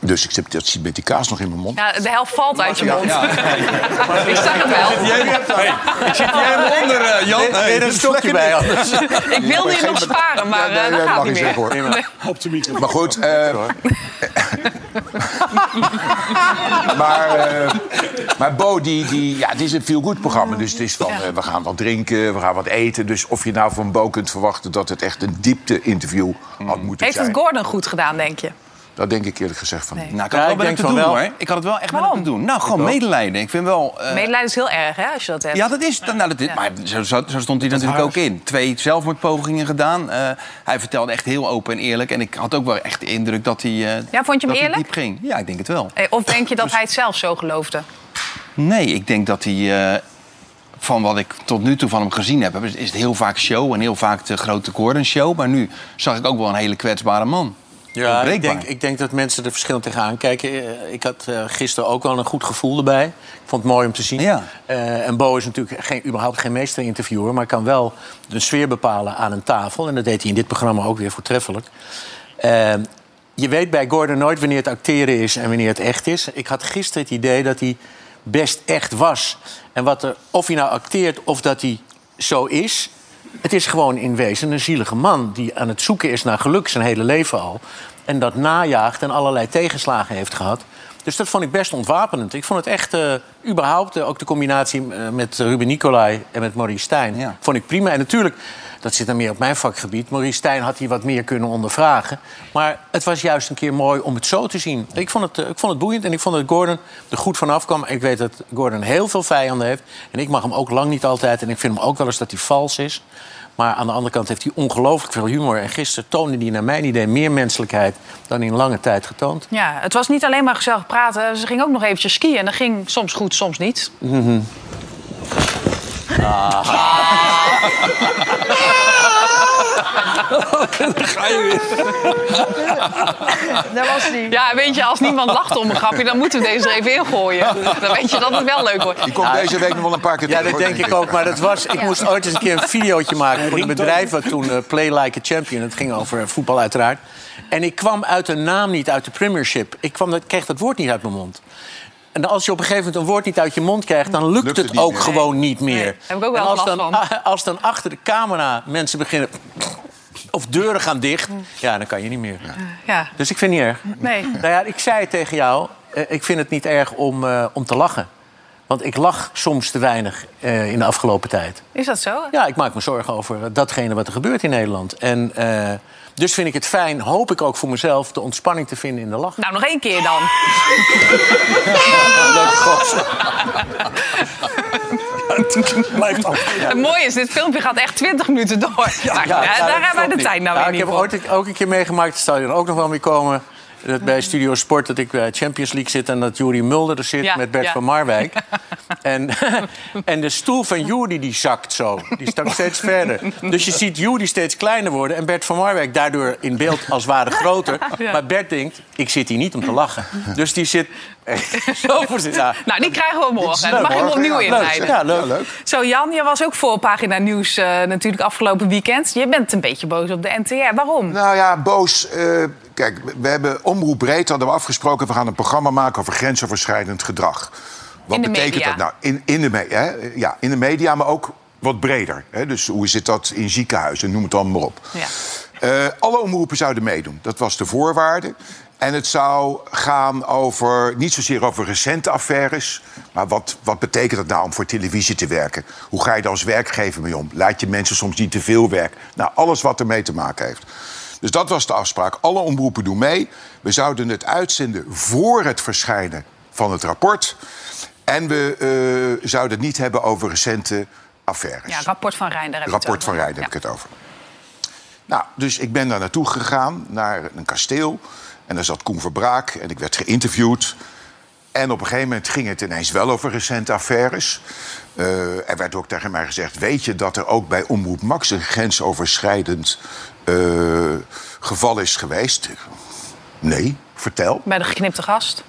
Speaker 3: Dus ik zit, dat zit met die kaas nog in mijn mond.
Speaker 1: Ja, de helft valt uit je
Speaker 3: Ja,
Speaker 1: mond.
Speaker 3: ja.
Speaker 1: ik zag het wel.
Speaker 8: Ik zit hier helemaal onder, eh, Jan.
Speaker 2: Neem er een stokje bij anders.
Speaker 1: Ik wilde je nog sparen, maar
Speaker 3: Ja, nee,
Speaker 1: eh, dat gaat
Speaker 3: mag
Speaker 1: niet
Speaker 3: zeggen, hoor.
Speaker 1: Nee.
Speaker 9: Op de microfoon.
Speaker 3: Maar goed, eh, maar, eh, maar Bo, die, die, ja, het is een feel-good programma. Dus het is van, we gaan wat drinken, we gaan wat eten. Dus of je nou van Bo kunt verwachten dat het echt een diepte-interview had moeten
Speaker 1: Heeft
Speaker 3: zijn...
Speaker 1: het Gordon goed gedaan, denk je?
Speaker 3: Dat denk ik eerlijk gezegd van.
Speaker 8: Nou, ik had
Speaker 2: Ja,
Speaker 8: het
Speaker 2: ik
Speaker 8: wel
Speaker 2: denk
Speaker 8: te
Speaker 2: van
Speaker 8: doen,
Speaker 2: wel.
Speaker 8: hoor. Ik had het wel echt met
Speaker 1: Waarom?
Speaker 8: hem te doen. Nou, gewoon medelijden. Ik vind wel... eh,
Speaker 1: Medelijden is heel erg, hè, als je dat hebt.
Speaker 8: Ja, dat is. Nou, dat is maar zo, zo, zo stond hij natuurlijk ook in. Twee zelfmoordpogingen gedaan. Eh, hij vertelde echt heel open en eerlijk. En ik had ook wel echt de indruk dat hij. eh,
Speaker 1: Ja, vond je hem
Speaker 8: dat hij
Speaker 1: eerlijk?
Speaker 8: diep ging. Ja, ik denk het wel.
Speaker 1: Eh, Of denk je dat hij het zelf zo geloofde?
Speaker 8: Nee, ik denk dat hij. eh, van wat ik tot nu toe van hem gezien heb, is het heel vaak show en heel vaak de grote Gordon show. Maar nu zag ik ook wel een hele kwetsbare man.
Speaker 2: Ja, ik denk, ik denk dat mensen er verschillend tegenaan kijken. Eh, Ik had eh, gisteren ook wel een goed gevoel erbij. Ik vond het mooi om te zien.
Speaker 8: Ja.
Speaker 2: Eh, en Bo is natuurlijk geen, überhaupt geen meesterinterviewer... maar kan wel de sfeer bepalen aan een tafel. En dat deed hij in dit programma ook weer voortreffelijk. Eh, je weet bij Gordon nooit wanneer het acteren is en wanneer het echt is. Ik had gisteren het idee dat hij best echt was. En wat er, of hij nou acteert of dat hij zo is... Het is gewoon in wezen een zielige man die aan het zoeken is naar geluk zijn hele leven al. En dat najaagt en allerlei tegenslagen heeft gehad. Dus dat vond ik best ontwapenend. Ik vond het echt, eh, überhaupt, eh, ook de combinatie eh, met Ruben Nicolai en met Maurice Stijn,
Speaker 8: Ja.
Speaker 2: vond ik prima. En natuurlijk, dat zit dan meer op mijn vakgebied. Maurice Stijn had hier wat meer kunnen ondervragen. Maar het was juist een keer mooi om het zo te zien. Ik vond het, eh, ik vond het boeiend en ik vond dat Gordon er goed vanaf kwam. Ik weet dat Gordon heel veel vijanden heeft. En ik mag hem ook lang niet altijd. En ik vind hem ook wel eens dat hij vals is. Maar aan de andere kant heeft hij ongelooflijk veel humor. En gisteren toonde hij naar mijn idee meer menselijkheid dan in lange tijd getoond.
Speaker 1: Ja, het was niet alleen maar gezellig praten. Ze ging ook nog eventjes skiën. En dat ging soms goed, soms niet.
Speaker 9: Ga je weer.
Speaker 4: Daar was die.
Speaker 1: Ja, weet je, als niemand lacht om een grapje... dan moeten we deze er even ingooien. Dan weet je dat het wel leuk wordt.
Speaker 3: Die komt deze week nog wel een paar keer
Speaker 2: Ja,
Speaker 3: terug,
Speaker 2: dat
Speaker 3: hoor,
Speaker 2: denk ik ook. Maar dat was, ik moest ooit eens een keer een videootje maken voor een bedrijf... wat toen eh, Play Like a Champion, het ging over voetbal uiteraard. En ik kwam uit de naam niet, uit de Premiership. Ik kwam, dat- kreeg dat woord niet uit mijn mond. En als je op een gegeven moment een woord niet uit je mond krijgt... dan lukt,
Speaker 3: Lukt
Speaker 2: het,
Speaker 3: het niet
Speaker 2: ook
Speaker 3: meer.
Speaker 2: gewoon niet meer.
Speaker 1: Nee, heb ik ook wel
Speaker 2: en als
Speaker 1: last
Speaker 2: dan,
Speaker 1: van.
Speaker 2: als dan achter de camera mensen beginnen... of deuren gaan dicht, ja, dan kan je niet meer.
Speaker 1: Ja,
Speaker 2: Dus ik vind het niet erg.
Speaker 1: nee.
Speaker 2: Nou ja, ik zei tegen jou. eh, ik vind het niet erg om, eh, om te lachen. Want ik lach soms te weinig eh, in de afgelopen tijd.
Speaker 1: Is dat zo?
Speaker 2: Ja, ik maak me zorgen over datgene wat er gebeurt in Nederland. En dus vind ik het fijn, hoop ik ook voor mezelf... de ontspanning te vinden in de lach.
Speaker 1: Nou, nog één keer dan.
Speaker 2: Leuke gozer.
Speaker 9: Blijft af.
Speaker 1: Het mooie is, dit filmpje gaat echt 20 minuten door. Maar, daar hebben wij de tijd nou
Speaker 2: Ja,
Speaker 1: weer
Speaker 2: Ik
Speaker 1: niet
Speaker 2: heb
Speaker 1: voor.
Speaker 2: ooit ook een keer meegemaakt, zal je dan ook nog wel mee komen... Dat bij Studio Sport dat ik bij Champions League zit... en dat Jury Mulder er zit
Speaker 1: Ja,
Speaker 2: met Bert
Speaker 1: ja.
Speaker 2: van Marwijk. en, en de stoel van Jury die zakt zo. Die zakt steeds verder. Dus je ziet Jury steeds kleiner worden... en Bert van Marwijk daardoor in beeld als ware groter.
Speaker 1: Ja.
Speaker 2: Maar Bert denkt, ik zit hier niet om te lachen. Dus die zit zo voor zich.
Speaker 1: Nou, die krijgen we morgen. En dan mag je hem opnieuw
Speaker 3: ja.
Speaker 1: inleiden.
Speaker 2: ja, leuk.
Speaker 3: Leuk.
Speaker 1: Zo, Jan, je was ook voorpagina nieuws eh, natuurlijk afgelopen weekend. Je bent een beetje boos op de NTR. Waarom?
Speaker 3: Nou ja, boos. eh, kijk, we hebben Omroep Breed hadden we afgesproken... we gaan een programma maken over grensoverschrijdend gedrag. Wat betekent
Speaker 1: media.
Speaker 3: dat nou? In, in, de hè? Ja, in de media, maar ook wat breder. Hè? Dus hoe zit dat in ziekenhuizen, noem het allemaal maar op.
Speaker 1: Ja.
Speaker 3: Eh, alle omroepen zouden meedoen. Dat was de voorwaarde. En het zou gaan over, niet zozeer over recente affaires... maar wat, wat betekent het nou om voor televisie te werken? Hoe ga je er als werkgever mee om? Laat je mensen soms niet te veel werk? Nou, alles wat ermee te maken heeft. Dus dat was de afspraak. Alle omroepen doen mee. We zouden het uitzenden voor het verschijnen van het rapport. En we eh, zouden het niet hebben over recente affaires.
Speaker 1: Ja, rapport van Rijn, daar heb ik het
Speaker 3: Rapport van. Rijn, heb
Speaker 1: Ja.
Speaker 3: ik het over. Nou, dus ik ben daar naartoe gegaan, naar een kasteel. En daar zat Koen Verbraak en ik werd geïnterviewd. En op een gegeven moment ging het ineens wel over recente affaires. Eh, er werd ook tegen mij gezegd... weet je dat er ook bij Omroep Max een grensoverschrijdend eh, geval is geweest? Nee, vertel.
Speaker 1: Bij de geknipte gast.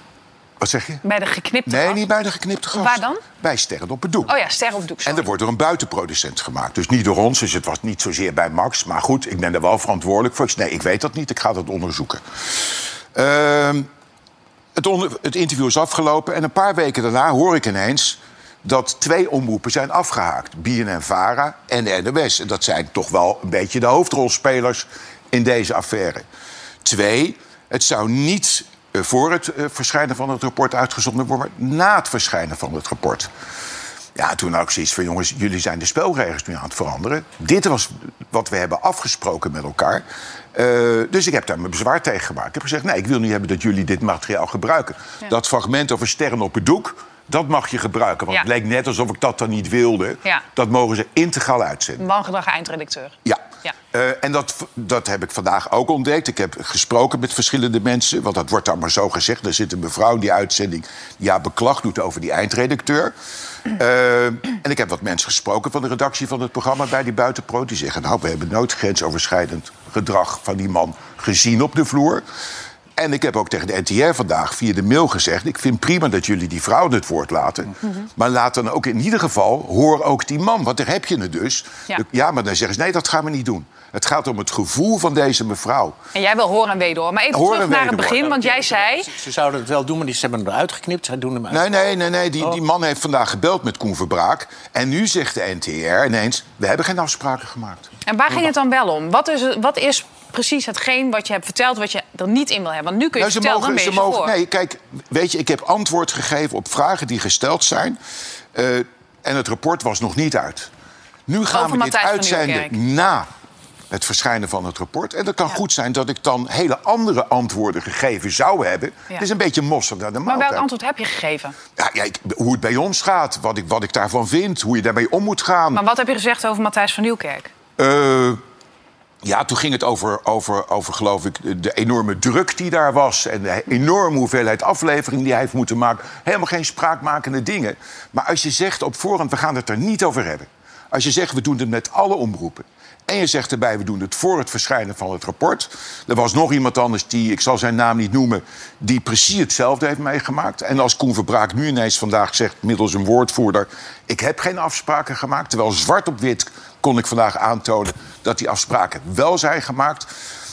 Speaker 3: Wat zeg je?
Speaker 1: Bij de geknipte
Speaker 3: Nee,
Speaker 1: gast.
Speaker 3: niet bij de geknipte gast.
Speaker 1: Waar dan?
Speaker 3: Bij Sterren op het Doek.
Speaker 1: Oh ja, ster op doek.
Speaker 3: En
Speaker 1: sorry.
Speaker 3: er wordt door een buitenproducent gemaakt. Dus niet door ons, dus het was niet zozeer bij Max. Maar goed, ik ben er wel verantwoordelijk voor. Nee, ik weet dat niet, ik ga dat onderzoeken. Ehm, het, onder- het interview is afgelopen en een paar weken daarna hoor ik ineens... dat twee omroepen zijn afgehaakt. BNN-Vara en de NOS. En dat zijn toch wel een beetje de hoofdrolspelers in deze affaire. Twee, het zou niet eh, voor het eh, verschijnen van het rapport uitgezonden worden, maar na het verschijnen van het rapport. Ja, toen had ik zoiets van, jongens, jullie zijn de spelregels nu aan het veranderen. Dit was wat we hebben afgesproken met elkaar. Eh, dus ik heb daar mijn bezwaar tegen gemaakt. Ik heb gezegd, nee, ik wil niet hebben dat jullie dit materiaal gebruiken. Dat fragment over sterren op het doek, dat mag je gebruiken. Want
Speaker 1: Ja.
Speaker 3: het leek net alsof ik dat dan niet wilde.
Speaker 1: Ja.
Speaker 3: Dat mogen ze integraal uitzenden.
Speaker 1: Wangedrag eindredacteur.
Speaker 3: Ja.
Speaker 1: Ja.
Speaker 3: Eh, en dat, dat heb ik vandaag ook ontdekt. Ik heb gesproken met verschillende mensen. Want dat wordt dan maar zo gezegd. Er zit een mevrouw in die uitzending... die ja, beklag doet over die eindredacteur. Eh, en ik heb wat mensen gesproken van de redactie van het programma... bij die buitenpro. Die zeggen, nou, we hebben nooit grensoverschrijdend gedrag... van die man gezien op de vloer. En ik heb ook tegen de NTR vandaag via de mail gezegd... ik vind prima dat jullie die vrouw het woord laten. Maar laat dan ook in ieder geval, hoor ook die man. Want daar heb je het dus.
Speaker 1: Ja.
Speaker 3: maar dan zeggen ze, nee, dat gaan we niet doen. Het gaat om het gevoel van deze mevrouw.
Speaker 1: En jij wil horen en wederhoor. Maar even
Speaker 3: Hoor
Speaker 1: terug naar het begin, want jij zei...
Speaker 2: Ze zouden het wel doen, maar die, ze hebben hem eruit geknipt. Ze doen hem uit.
Speaker 3: Nee, nee, nee, nee. Die, die man heeft vandaag gebeld met Koen Verbraak. En nu zegt de NTR ineens, we hebben geen afspraken gemaakt.
Speaker 1: En waar ging het dan wel om? Wat is, wat is precies hetgeen wat je hebt verteld... wat je er niet in wil hebben? Want nu kun je
Speaker 3: Nou, ze
Speaker 1: vertellen, dan ben
Speaker 3: mogen,
Speaker 1: je
Speaker 3: ze
Speaker 1: zo
Speaker 3: mogen,
Speaker 1: voor.
Speaker 3: nee, kijk, weet je, ik heb antwoord gegeven op vragen die gesteld zijn. Eh, en het rapport was nog niet uit. Nu gaan
Speaker 1: Over
Speaker 3: we dit
Speaker 1: Matthijs
Speaker 3: uitzenden na het verschijnen van het rapport. En het kan goed zijn dat ik dan hele andere antwoorden gegeven zou hebben.
Speaker 1: Ja.
Speaker 3: Het is een beetje mossig naar de
Speaker 1: Maar
Speaker 3: maaltijd.
Speaker 1: welk antwoord heb je gegeven?
Speaker 3: Ja, ja, ik- hoe het bij ons gaat, wat ik, wat ik daarvan vind, hoe je daarmee om moet gaan.
Speaker 1: Maar wat heb je gezegd over Matthijs van Nieuwkerk?
Speaker 3: Eh, ja, toen ging het over, over, over, geloof ik, de enorme druk die daar was... en de enorme hoeveelheid aflevering die hij heeft moeten maken. Helemaal geen spraakmakende dingen. Maar als je zegt op voorhand, we gaan het er niet over hebben. Als je zegt, we doen het met alle omroepen. En je zegt erbij, we doen het voor het verschijnen van het rapport. Er was nog iemand anders, die, ik zal zijn naam niet noemen... die precies hetzelfde heeft meegemaakt. En als Koen Verbraak nu ineens vandaag zegt, middels een woordvoerder... ik heb geen afspraken gemaakt, terwijl zwart op wit kon ik vandaag aantonen... dat die afspraken wel zijn gemaakt...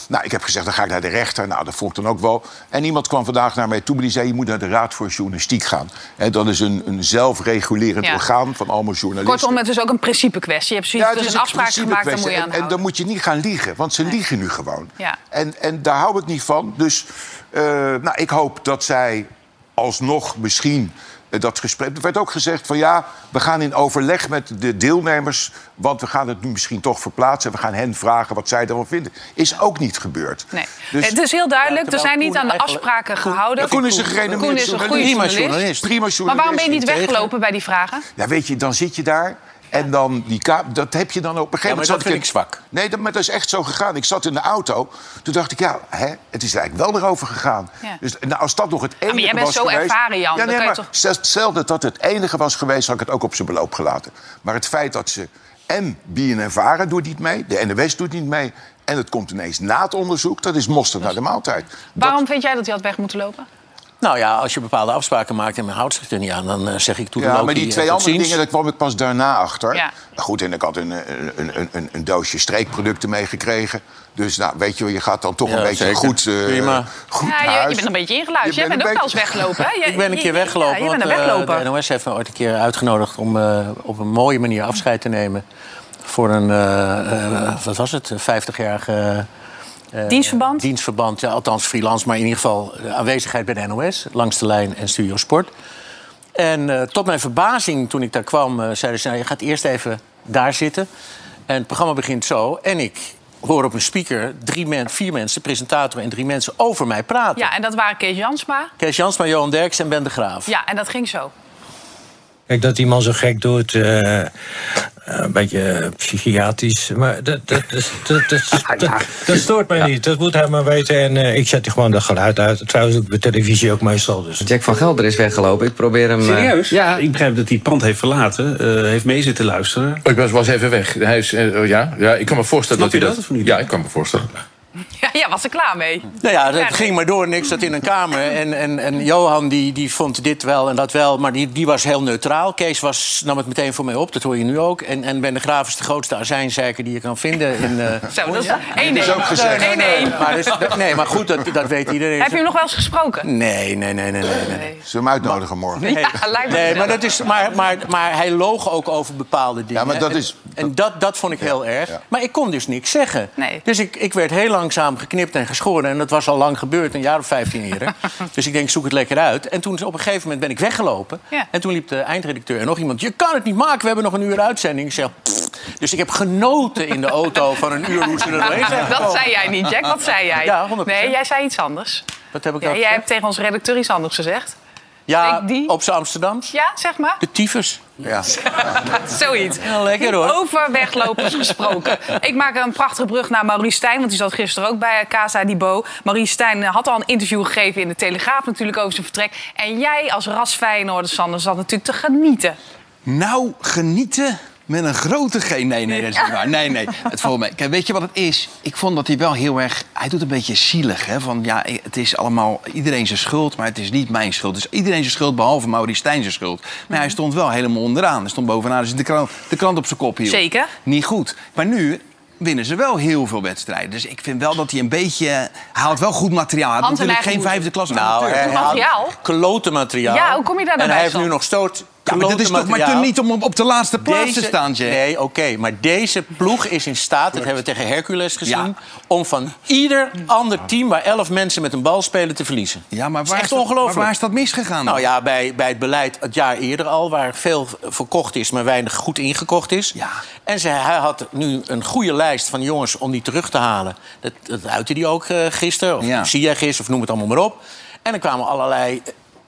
Speaker 3: Nou, ik heb gezegd, dan ga ik naar de rechter. Nou, dat vond ik dan ook wel. En iemand kwam vandaag naar mij toe, maar die zei... je moet naar de Raad voor Journalistiek gaan. Hè, dat is een, een zelfregulerend
Speaker 1: Ja.
Speaker 3: orgaan van allemaal journalisten.
Speaker 1: Kortom, het is ook een principe kwestie. Je hebt zoiets,
Speaker 3: het
Speaker 1: dus een afspraak gemaakt, daar
Speaker 3: principekwestie.
Speaker 1: moet je aan
Speaker 3: en, en dan moet je niet gaan liegen, want ze liegen nu gewoon.
Speaker 1: Ja.
Speaker 3: En, en daar hou ik niet van. Dus eh, nou, ik hoop dat zij alsnog misschien dat gesprek... Er werd ook gezegd van ja, we gaan in overleg met de deelnemers... want we gaan het nu misschien toch verplaatsen... en we gaan hen vragen wat zij ervan vinden. Is ook niet gebeurd.
Speaker 1: Nee.
Speaker 3: Dus-
Speaker 1: het is heel duidelijk, er zijn niet aan de afspraken gehouden.
Speaker 3: Ja, Koen is een gerenommeerd
Speaker 1: Koen is een goede
Speaker 3: journalist.
Speaker 1: journalist.
Speaker 2: Prima journalist.
Speaker 3: Prima journalist.
Speaker 1: Maar waarom ben je niet weggelopen bij die vragen?
Speaker 3: Ja, weet je, dan zit je daar en dan die dat heb je dan op een gegeven
Speaker 2: Ja,
Speaker 3: moment.
Speaker 2: maar dat vind
Speaker 3: in-
Speaker 2: ik zwak.
Speaker 3: Nee, dat, maar dat is echt zo gegaan. Ik zat in de auto. Toen dacht ik, ja, hè, het is eigenlijk wel erover gegaan.
Speaker 1: Ja.
Speaker 3: Dus nou, als dat nog het enige
Speaker 1: maar jij bent
Speaker 3: was
Speaker 1: zo
Speaker 3: geweest...
Speaker 1: ervaren, Jan.
Speaker 3: Ja, nee, maar
Speaker 1: toch-
Speaker 3: stel- dat dat het enige was geweest, had ik het ook op zijn beloop gelaten. Maar het feit dat ze en BNNVARA doet niet mee, de NOS doet niet mee... en het komt ineens na het onderzoek, dat is mosterd naar de maaltijd. Dat-
Speaker 1: Waarom vind jij dat hij had weg moeten lopen?
Speaker 2: Nou ja, als je bepaalde afspraken maakt en men houdt zich er niet aan... dan eh, zeg ik toen
Speaker 3: Ja, maar die twee andere dingen, daar kwam ik pas daarna achter.
Speaker 1: Ja.
Speaker 3: Goed, en ik had een, een, een, een, een doosje streekproducten meegekregen. Dus nou, weet je wel, je gaat dan toch
Speaker 2: Ja,
Speaker 3: een beetje
Speaker 2: zeker.
Speaker 3: goed, eh,
Speaker 2: Prima.
Speaker 3: goed
Speaker 1: Ja,
Speaker 3: naar
Speaker 1: je, je bent een beetje ingeluisterd.
Speaker 3: Je
Speaker 1: Jij
Speaker 3: bent
Speaker 1: bent ook wel eens weggelopen, hè? Je-
Speaker 2: Ik ben een keer weggelopen,
Speaker 1: Ja, je bent
Speaker 2: want
Speaker 1: een
Speaker 2: eh,
Speaker 1: wegloper.
Speaker 2: de NOS heeft me ooit een keer uitgenodigd... om eh, op een mooie manier afscheid te nemen voor een, eh, eh, wat was het, 50-jarige... eh,
Speaker 1: Dienstverband?
Speaker 2: Dienstverband, ja, althans freelance, maar in ieder geval eh, aanwezigheid bij de NOS, langs de lijn en Studio Sport. En eh, tot mijn verbazing, toen ik daar kwam, zeiden ze: nou, je gaat eerst even daar zitten. En het programma begint zo. En ik hoor op een speaker drie men, vier mensen, presentator en drie mensen, over mij praten.
Speaker 1: Ja, en dat waren Kees Jansma.
Speaker 2: Kees Jansma, Johan Derks en Ben de Graaf.
Speaker 1: Ja, en dat ging zo.
Speaker 10: Kijk, dat die man zo gek doet, eh, een beetje psychiatrisch. Maar dat, dat, dat, dat, dat, dat, dat stoort mij niet. Dat moet hij maar weten. En eh, ik zet gewoon dat geluid uit. Trouwens, ook bij televisie ook meestal. Dus.
Speaker 11: Jack van Gelder is weggelopen. Ik probeer hem...
Speaker 12: Serieus?
Speaker 11: ja.
Speaker 12: Ik begrijp dat hij het pand heeft verlaten. eh, heeft mee zitten luisteren.
Speaker 13: Ik was, was even weg. Hij is, oh ja, ja, ik kan me voorstellen
Speaker 12: Snap
Speaker 13: dat hij dat...
Speaker 12: dat of niet?
Speaker 13: Ja, ik kan me voorstellen.
Speaker 1: Ja, ja, was er klaar mee.
Speaker 2: Nou ja,
Speaker 1: Ja,
Speaker 2: ging maar door. En ik zat in een kamer. En, en, en Johan die, die vond dit wel en dat wel. Maar die, die was heel neutraal. Kees was, nam het meteen voor mij op. Dat hoor je nu ook. En, en Ben de Graaf is de grootste azijnzeiker die je kan vinden. In, eh,
Speaker 1: Zo, dat is
Speaker 3: is ook gezegd.
Speaker 1: één één.
Speaker 2: maar, dus, nee, maar goed, dat, dat weet iedereen.
Speaker 1: Heb je hem nog wel eens gesproken?
Speaker 2: Nee, nee, nee, nee, nee. nee.
Speaker 3: Zullen we hem uitnodigen morgen?
Speaker 1: Ja, lijkt me
Speaker 2: Nee, maar, dat is, maar, maar, maar hij loog ook over bepaalde dingen.
Speaker 3: Ja, maar dat
Speaker 2: En-
Speaker 3: is-
Speaker 2: En, dat, dat vond ik heel erg.
Speaker 3: ja.
Speaker 2: Maar ik kon dus niks zeggen.
Speaker 1: Nee.
Speaker 2: Dus ik, ik werd heel lang langzaam geknipt en geschoren. En dat was al lang gebeurd, een jaar of 15 eerder. dus ik denk, zoek het lekker uit. En toen op een gegeven moment ben ik weggelopen.
Speaker 1: Ja.
Speaker 2: En toen liep de eindredacteur en nog iemand... je kan het niet maken, we hebben nog een uur uitzending. Ik zeg, "Pff." dus ik heb genoten in de auto van een uur hoe ze er doorheen zijn
Speaker 1: Dat zei jij niet, Jack. Wat zei jij?
Speaker 2: Ja, 100%.
Speaker 1: Nee, jij zei iets anders.
Speaker 2: Wat heb ik
Speaker 1: Ja,
Speaker 2: nou
Speaker 1: jij
Speaker 2: gezegd?
Speaker 1: hebt tegen onze redacteur iets anders gezegd.
Speaker 2: Ja,
Speaker 1: die-
Speaker 2: op z'n Amsterdams.
Speaker 1: Ja, zeg maar.
Speaker 2: De tyfus. Ja.
Speaker 1: Zoiets.
Speaker 2: Ja, lekker hoor.
Speaker 1: Over weglopers gesproken. Ik maak een prachtige brug naar Maurice Stijn, want die zat gisteren ook bij Casa di Bo. Maurice Stijn had al een interview gegeven in de Telegraaf natuurlijk over zijn vertrek. En jij als ras Feyenoorder, Sander, zat natuurlijk te genieten.
Speaker 8: Nou, genieten met een grote G. Nee, nee, dat is niet waar. Nee, nee, het mee. Kijk, weet je wat het is? Ik vond dat hij wel heel erg... Hij doet een beetje zielig, hè? Van, ja, het is allemaal iedereen zijn schuld, maar het is niet mijn schuld. Het is iedereen zijn schuld, behalve Maurice Stijn zijn schuld. Maar hij stond wel helemaal onderaan. Hij stond bovenaan, dus de krant, de krant op zijn kop hield.
Speaker 1: Zeker.
Speaker 8: Niet goed. Maar nu winnen ze wel heel veel wedstrijden. Dus ik vind wel dat hij een beetje... Hij haalt wel goed materiaal. Hij
Speaker 1: in
Speaker 8: natuurlijk geen vijfde klas
Speaker 2: Nou,
Speaker 8: amateur.
Speaker 2: hij had
Speaker 1: materiaal?
Speaker 2: klote materiaal.
Speaker 1: Ja, hoe kom je daar dan
Speaker 2: En hij heeft nu nog stoot.
Speaker 8: Ja, maar dat is toch maar niet om op de laatste plaats te staan, Jack.
Speaker 2: Nee, oké. maar deze ploeg is in staat, dat hebben we tegen Hercules gezien...
Speaker 8: Ja.
Speaker 2: om van ieder ander team waar elf mensen met een bal spelen te verliezen.
Speaker 8: Ja, maar waar
Speaker 2: is
Speaker 8: dat, maar waar is dat misgegaan? dan?
Speaker 2: Nou ja, bij, bij het beleid het jaar eerder al, waar veel verkocht is, maar weinig goed ingekocht is.
Speaker 8: Ja.
Speaker 2: En ze, hij had nu een goede lijst van jongens om die terug te halen. Dat, dat uitte hij ook eh, gisteren, of zie jij gisteren, of noem het allemaal maar op. En er kwamen allerlei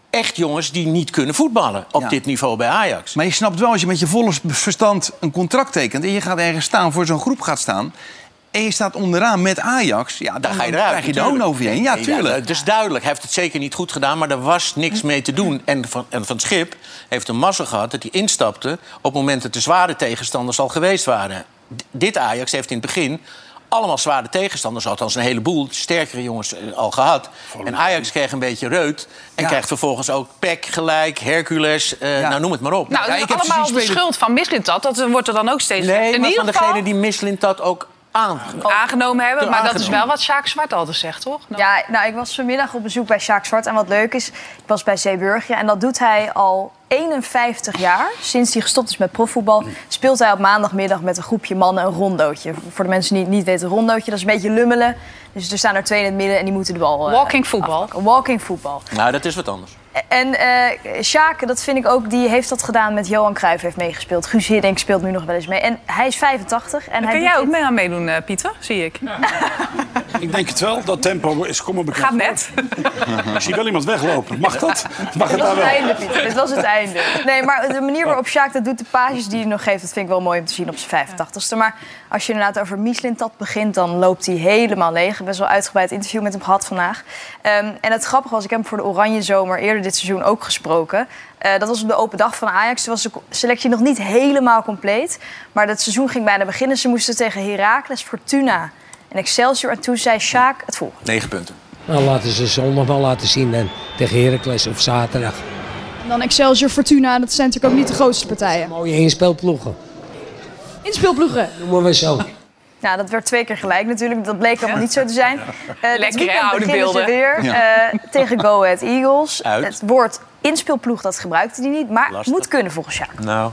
Speaker 2: echt jongens die niet kunnen voetballen op
Speaker 8: Ja.
Speaker 2: dit niveau bij Ajax.
Speaker 8: Maar je snapt wel, als je met je volle verstand een contract tekent... en je gaat ergens staan, voor zo'n groep gaat staan... en je staat onderaan met Ajax, ja, dan,
Speaker 2: Dan ga je eruit.
Speaker 8: krijg je de hoon over je heen. Ja, tuurlijk.
Speaker 2: is duidelijk. Hij heeft het zeker niet goed gedaan, maar er was niks mee te doen. En Van, en van Schip heeft een mazzel gehad dat hij instapte... op het moment dat de zware tegenstanders al geweest waren. D- dit Ajax heeft in het begin allemaal zware tegenstanders... althans een heleboel sterkere jongens eh, al gehad. En Ajax kreeg een beetje reut. En
Speaker 8: Ja.
Speaker 2: krijgt vervolgens ook PEC gelijk, Hercules, eh,
Speaker 8: Ja.
Speaker 2: nou noem het maar op.
Speaker 1: Nou,
Speaker 8: Ja,
Speaker 1: dat
Speaker 8: ik
Speaker 1: is
Speaker 8: heb
Speaker 1: allemaal de
Speaker 8: spelen.
Speaker 1: schuld van Mislintat. Dat wordt er dan ook steeds...
Speaker 2: nee,
Speaker 1: in
Speaker 2: maar
Speaker 1: ieder
Speaker 2: van
Speaker 1: geval
Speaker 2: degene die Mislint dat ook aan...
Speaker 1: aangenomen hebben. Maar dat is wel wat Sjaak Zwart altijd zegt, toch? Nou,
Speaker 4: Ja, nou, ik was vanmiddag op bezoek bij Sjaak Zwart. En wat leuk is, ik was bij Zeeburgje. En dat doet hij al 51 jaar. Sinds hij gestopt is met profvoetbal... speelt hij op maandagmiddag met een groepje mannen een rondootje. Voor de mensen die het niet weten, een rondootje, dat is een beetje lummelen. Dus er staan er twee in het midden en die moeten de bal... eh,
Speaker 1: Walking voetbal.
Speaker 4: Walking voetbal.
Speaker 2: Nou, dat is wat anders.
Speaker 4: En eh Sjaak, dat vind ik ook, die heeft dat gedaan met Johan Cruijff heeft meegespeeld. Guus Hiddink speelt nu nog wel eens mee. En hij is 85. En
Speaker 1: Daar kun jij ook
Speaker 4: dit-
Speaker 1: mee aan meedoen, eh, Pieter, zie ik.
Speaker 9: Ik denk het wel. Dat tempo is kom bekend.
Speaker 1: Gaat net.
Speaker 9: Ik zie wel iemand weglopen. Mag dat? Mag het
Speaker 4: Dit was
Speaker 9: daar
Speaker 4: het
Speaker 9: wel?
Speaker 4: einde, Pieter. Dit was het einde. Nee, maar de manier waarop Sjaak dat doet, de pages die hij nog geeft... dat vind ik wel mooi om te zien op zijn 85ste. Maar als je inderdaad over Mislintat begint... dan loopt hij helemaal leeg. Best wel uitgebreid interview met hem gehad vandaag. Ehm, en het grappige was, ik heb hem voor de Oranje Zomer... eerder dit seizoen ook gesproken. Eh, dat was op de open dag van Ajax. Toen was de selectie nog niet helemaal compleet. Maar het seizoen ging bijna beginnen. Ze moesten tegen Heracles, Fortuna en Excelsior. En toen zei Sjaak het volgende.
Speaker 2: Negen punten.
Speaker 14: Nou, laten ze zondag wel laten zien dan tegen Heracles of zaterdag.
Speaker 15: Dan Excelsior, Fortuna, dat zijn natuurlijk ook niet de grootste partijen.
Speaker 14: Mooie inspelploegen,
Speaker 15: Inspeelploegen.
Speaker 14: noemen we zo.
Speaker 4: Nou, dat werd twee keer gelijk natuurlijk. Dat bleek allemaal niet zo te zijn. Eh dit
Speaker 1: Lekker, hè,
Speaker 4: weekend
Speaker 1: oude
Speaker 4: beginnen ze
Speaker 1: beelden.
Speaker 4: weer eh, tegen Go Ahead Eagles.
Speaker 2: Uit.
Speaker 4: Het woord inspelploeg, dat gebruikte hij niet. Maar
Speaker 2: Lastig.
Speaker 4: moet kunnen volgens Sjaak.
Speaker 2: Nou,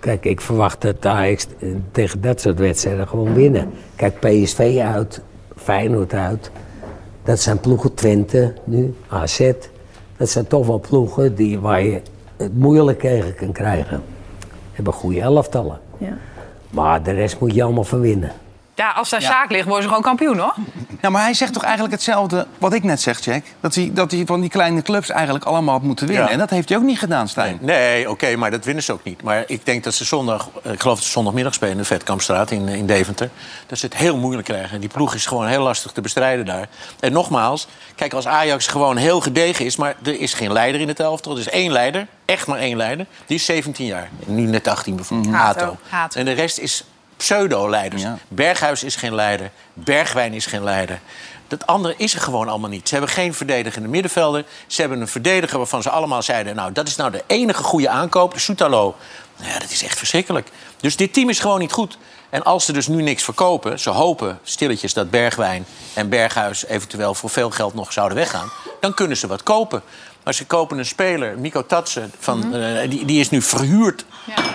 Speaker 14: Kijk, ik verwacht dat Ajax eh, tegen dat soort wedstrijden gewoon winnen. Kijk, PSV uit, Feyenoord uit. Dat zijn ploegen Twente nu, AZ. Dat zijn toch wel ploegen die, waar je het moeilijk tegen kan krijgen. Hebben goede elftallen.
Speaker 4: Ja.
Speaker 14: Maar de rest moet je allemaal verwinnen.
Speaker 1: Ja, als daar zaak ligt, worden ze gewoon kampioen, hoor.
Speaker 8: Ja, maar hij zegt toch eigenlijk hetzelfde wat ik net zeg, Jack? Dat hij, dat hij van die kleine clubs eigenlijk allemaal had moeten winnen.
Speaker 2: Ja.
Speaker 8: En dat heeft hij ook niet gedaan, Stijn.
Speaker 2: Nee, oké, maar dat winnen ze ook niet. Maar ik denk dat ze zondag, ik geloof dat ze zondagmiddag spelen in de Vetkampstraat in, in Deventer. Dat ze het heel moeilijk krijgen. Die ploeg is gewoon heel lastig te bestrijden daar. En nogmaals, kijk, als Ajax gewoon heel gedegen is, maar er is geen leider in het elftal. Er is één leider, echt maar één leider. Die is 17 jaar. Nu net 18 bijvoorbeeld.
Speaker 1: Hato.
Speaker 2: Hato. En de rest is pseudo-leiders.
Speaker 8: Ja.
Speaker 2: Berghuis is geen leider. Bergwijn is geen leider. Dat andere is er gewoon allemaal niet. Ze hebben geen verdedigende middenvelder. Ze hebben een verdediger waarvan ze allemaal zeiden... nou, dat is nou de enige goede aankoop, Soetalo. Nou ja, dat is echt verschrikkelijk. Dus dit team is gewoon niet goed. En als ze dus nu niks verkopen... ze hopen stilletjes dat Bergwijn en Berghuis... eventueel voor veel geld nog zouden weggaan... dan kunnen ze wat kopen. Maar ze kopen een speler, Miko Tatsen... Van, eh, die, die is nu verhuurd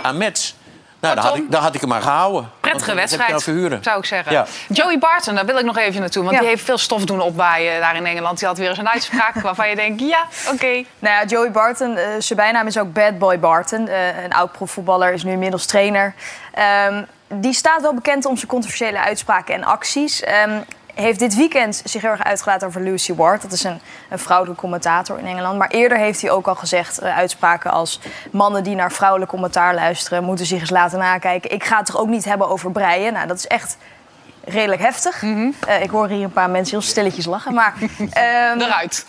Speaker 2: aan Mets. Nou, dan had, ik, dan had ik hem maar gehouden.
Speaker 1: prettige wedstrijd,
Speaker 2: nou
Speaker 1: zou ik zeggen.
Speaker 2: Ja.
Speaker 1: Joey Barton, daar wil ik nog even naartoe. Want
Speaker 4: Ja.
Speaker 1: die heeft veel stof doen opwaaien daar in Engeland. Die had weer eens een uitspraak waarvan je denkt... ja, oké.
Speaker 4: Nou ja, Joey Barton, eh, zijn bijnaam is ook Bad Boy Barton. Eh, een oud profvoetballer, is nu inmiddels trainer. Ehm, die staat wel bekend om zijn controversiële uitspraken en acties. Ehm, heeft dit weekend zich heel erg uitgelaten over Lucy Ward. Dat is een, een vrouwelijke commentator in Engeland. Maar eerder heeft hij ook al gezegd eh, uitspraken als... mannen die naar vrouwelijk commentaar luisteren... moeten zich eens laten nakijken. Ik ga het toch ook niet hebben over breien. Nou, dat is echt redelijk heftig. Eh, ik hoor hier een paar mensen heel stilletjes lachen. Maar, ehm,
Speaker 1: Eruit.